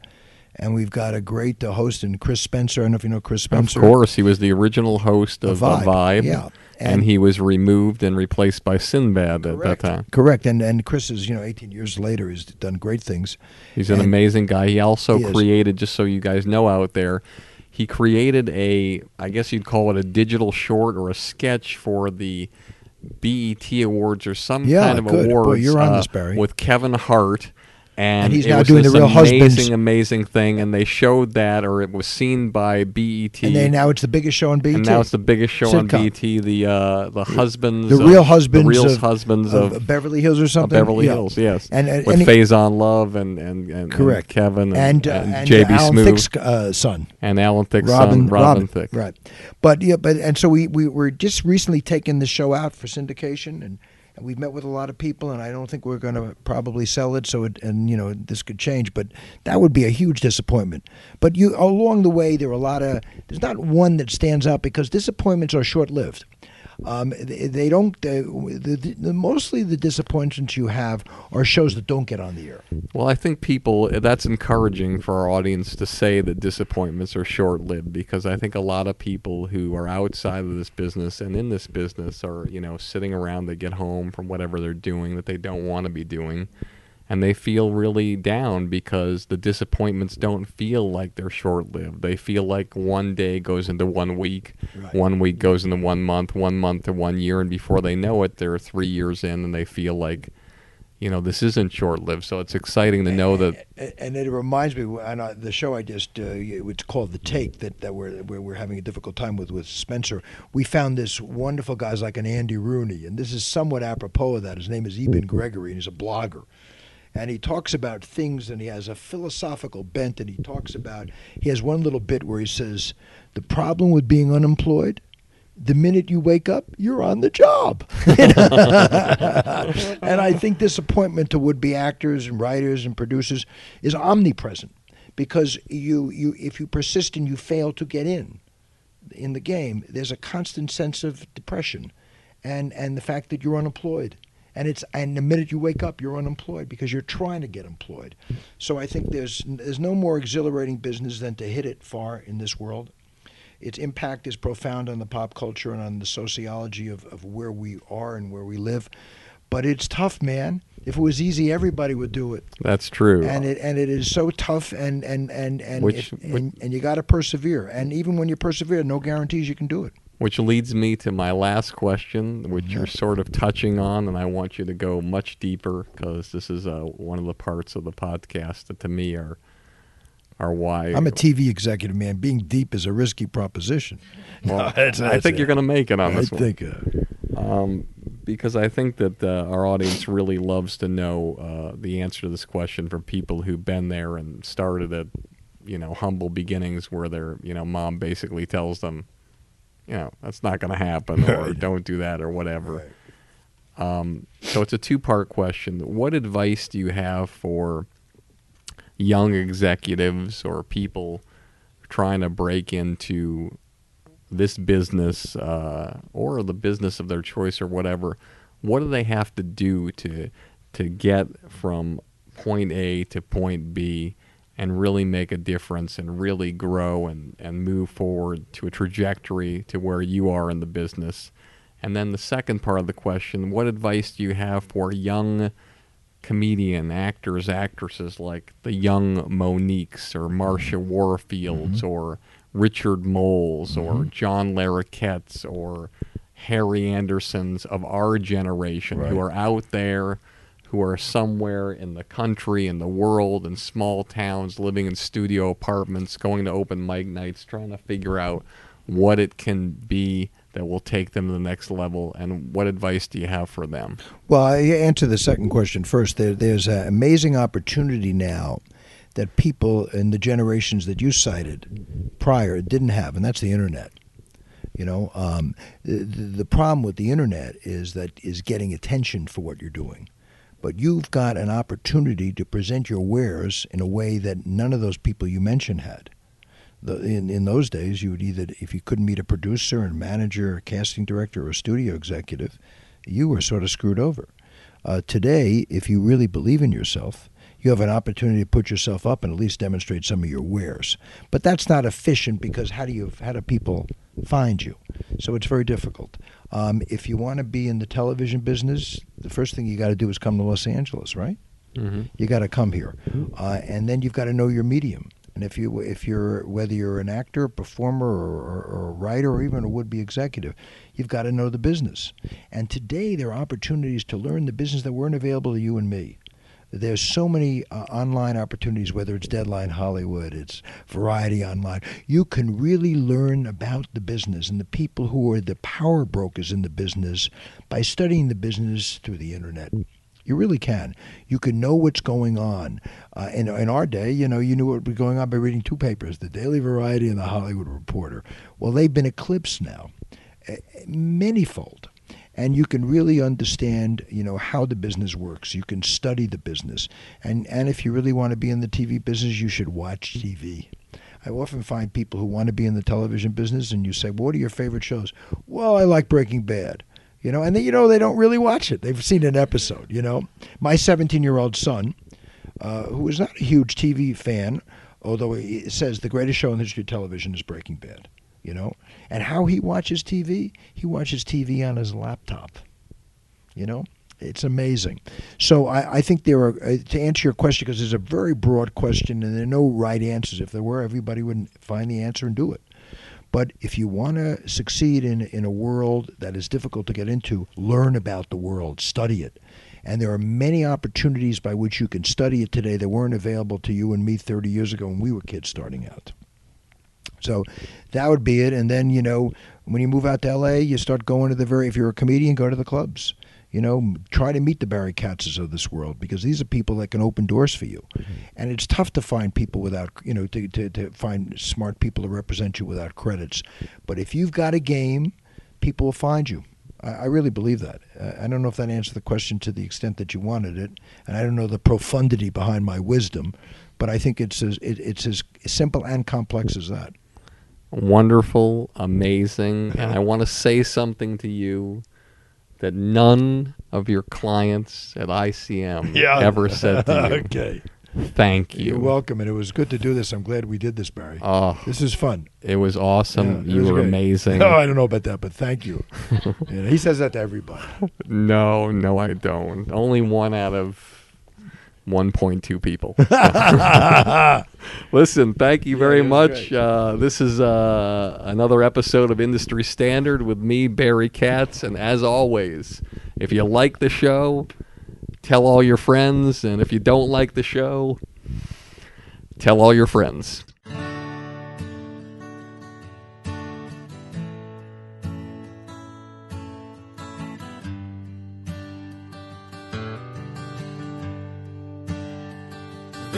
And we've got a great uh, host in Chris Spencer. I don't know if you know Chris Spencer. Of course, he was the original host of Vibe, uh, Vibe, yeah. and, And- he was removed and replaced by Sinbad at that time. Correct. And and Chris is, you know, 18 years later, he's done great things. He's an And- amazing guy. He also He created, just so you guys know out there, he created a, I guess you'd call it a digital short or a sketch for the BET Awards or some Yeah, kind of good. Boy, you're on uh, this, Barry. with Kevin Hart. And, And he's now doing the Real amazing, Husbands. amazing thing, and they showed that, or it was seen by BET. And they, now it's the biggest show on BET. And now it's the biggest show on Sitcom. BET. The uh, the husbands, the of- real husbands, the real of, husbands of, of, Beverly Hills or something. Beverly Yeah. Hills. Yes, and and, with Faizon Love and and and, correct and Kevin and, and, uh, JB Alan Smoove Thicke's uh, son. and Alan Thicke's Robin, son, Robin, Thicke. right? But yeah, but and so we we were just recently taking the show out for syndication, and we've met with a lot of people, and I don't think we're going to probably sell it. So it and you know this could change, but that would be a huge disappointment. But you along the way there are a lot of there's not one that stands out because disappointments are short lived. Um, they, they don't. Uh, the, the, mostly the disappointments you have are shows that don't get on the air. Well, I think people that's encouraging for our audience to say that disappointments are short-lived because I think a lot of people who are outside of this business and in this business are, you know, sitting around they get home from whatever they're doing that they don't want to be doing and they feel really down because the disappointments don't feel like they're short-lived. They feel like one day goes into one week, Right. one week goes into one month, one month to one year and before they know it they're 3 years in and they feel like you know this isn't short-lived so it's exciting to know that and it reminds me, and I, the show I just uh, it's called the Take that that we're where we're having a difficult time with with Spencer. We found this wonderful guys like an Andy Rooney, and this is somewhat apropos of that. His name is Eben Gregory, and he's a blogger. And he talks about things, and he has a philosophical bent. And he talks about he has one little bit where he says, "The problem with being unemployed the minute you wake up, you're on the job. and I think disappointment to would-be actors and writers and producers is omnipresent because you, you if you persist and you fail to get in in the game, there's a constant sense of depression and, and the fact that you're unemployed. And it's and the minute you wake up, you're unemployed because you're trying to get employed. So I think there's there's no more exhilarating business than to hit it far in this world its impact is profound on the pop culture and on the sociology of, of where we are and where we live. But it's tough, man. If it was easy, everybody would do it. that's true And it and it is so tough, and and and and Which- it- and, and you got to persevere. And even when you persevere, no guarantees you can do it. Which leads me to my last question which you're sort of touching on and I want you to go much deeper because this is uh, one of the parts of the podcast that to me are are why I'm a TV executive, man. Being deep is a risky proposition. well, that's- I that's think it. you're going to make it on I this one think. Uh, um, because I think that uh, our audience really loves to know uh, the answer to this question from people who've been there and started at, you know, humble beginnings where their, you know, mom basically tells them, you know, that's not going to happen or don't do that or whatever. Right. Um, so it's a two part question. What advice do you have for young executives or people trying to break into this business uh, or the business of their choice or whatever? What do they have to do to to get from point A to point B and really make a difference and really grow and, and move forward to a trajectory to where you are in the business? And then the second part of the question what advice do you have for young comedian actors, actresses like the young Mo'Niques or Marsha mm-hmm. Warfields mm-hmm. or Richard Molls or mm-hmm. John Larroquettes or Harry Andersons of our generation who are out there, who are somewhere in the country, in the world, in small towns, living in studio apartments, going to open mic nights, trying to figure out what it can be that will take them to the next level and what advice do you have for them? Well, I answer the second question first. There, there's an amazing opportunity now that people in the generations that you cited prior didn't have, and that's the internet. You know, um, the, the problem with the internet is that is getting attention for what you're doing. But you've got an opportunity to present your wares in a way that none of those people you mentioned had. The, in, in those days, you would either, if you couldn't meet a producer and manager, a casting director, or a studio executive, you were sort of screwed over. Uh, today, if you really believe in yourself, you have an opportunity to put yourself up and at least demonstrate some of your wares. But that's not efficient because how do you how do people find you? So it's very difficult. Um, if you want to be in the television business, the first thing you got to do is come to Los Angeles, right? Mm-hmm. You got to come here, uh, and then you've got to know your medium. And if you if you're whether you're an actor, performer, or, or, or a writer, or even a would-be executive, you've got to know the business. And today there are opportunities to learn the business that weren't available to you and me. There's so many uh, online opportunities, whether it's Deadline Hollywood, it's Variety Online. You can really learn about the business and the people who are the power brokers in the business by studying the business through the internet. You really can. You can know what's going on. Uh, in, in our day, you know, you knew what was going on by reading two papers, the Daily Variety and the Hollywood Reporter. Well, they've been eclipsed now, uh, manyfold and you can really understand you know how the business works. You can study the business. And and if you really want to be in the TV business you should watch TV I often find people who want to be in the television business and you say well, what are your favorite shows? Well I like Breaking Bad you know? And then you know they don't really watch it. They've seen an episode you know? My 17 year old son uh, who is not a huge TV fan although he says the greatest show in the history of television is Breaking Bad you know. And how he watches TV, he watches TV on his laptop. You know, it's amazing. So I, I think there are, uh, to answer your question, because it's a very broad question and there are no right answers. If there were, everybody would find the answer and do it. But if you want to succeed in, in a world that is difficult to get into, learn about the world, study it. And there are many opportunities by which you can study it today that weren't available to you and me 30 years ago when we were kids starting out. So that would be it. And then, you know, when you move out to LA, you start going to the very, if you're a comedian, go to the clubs. You know, try to meet the Barry Katzes of this world because these are people that can open doors for you. And it's tough to find people without, you know, to, to, to find smart people to represent you without credits. But if you've got a game, people will find you. I, I really believe that. Uh, I don't know if that answered the question to the extent that you wanted it. And I don't know the profundity behind my wisdom, but I think it's as, it, it's as simple and complex as that. Wonderful, amazing, and I want to say something to you that none of your clients at ICM ever said to you. okay. Thank you. You're welcome, and it was good to do this. I'm glad we did this, Barry. Oh, this is fun. it was awesome. Yeah, it you was were great. amazing. No, I don't know about that, but thank you. Yeah, he says that to everybody. No, no, I don't. Only one out of 1.2 people. Listen, thank you very was much. Uh, this is uh, another episode of Industry Standard with me, Barry Katz. And as always, if you like the show, tell all your friends. And if you don't like the show, tell all your friends.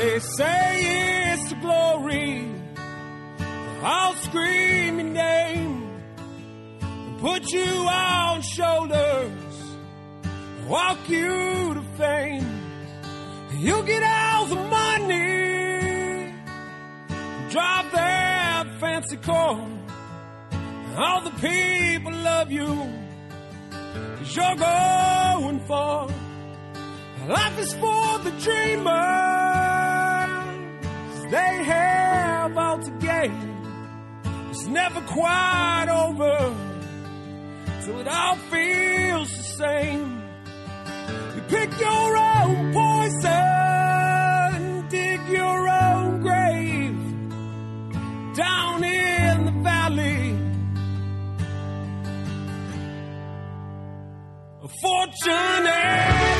They say it's the glory. I'll scream your name and put you on shoulders walk you to fame. You'll get all the money, drive that fancy car. All the people love you, cause you're going far. Life is for the dreamers, they have all to gain. It's never quite over till it all feels the same. You pick your own poison, dig your own grave down in the valley. A fortunate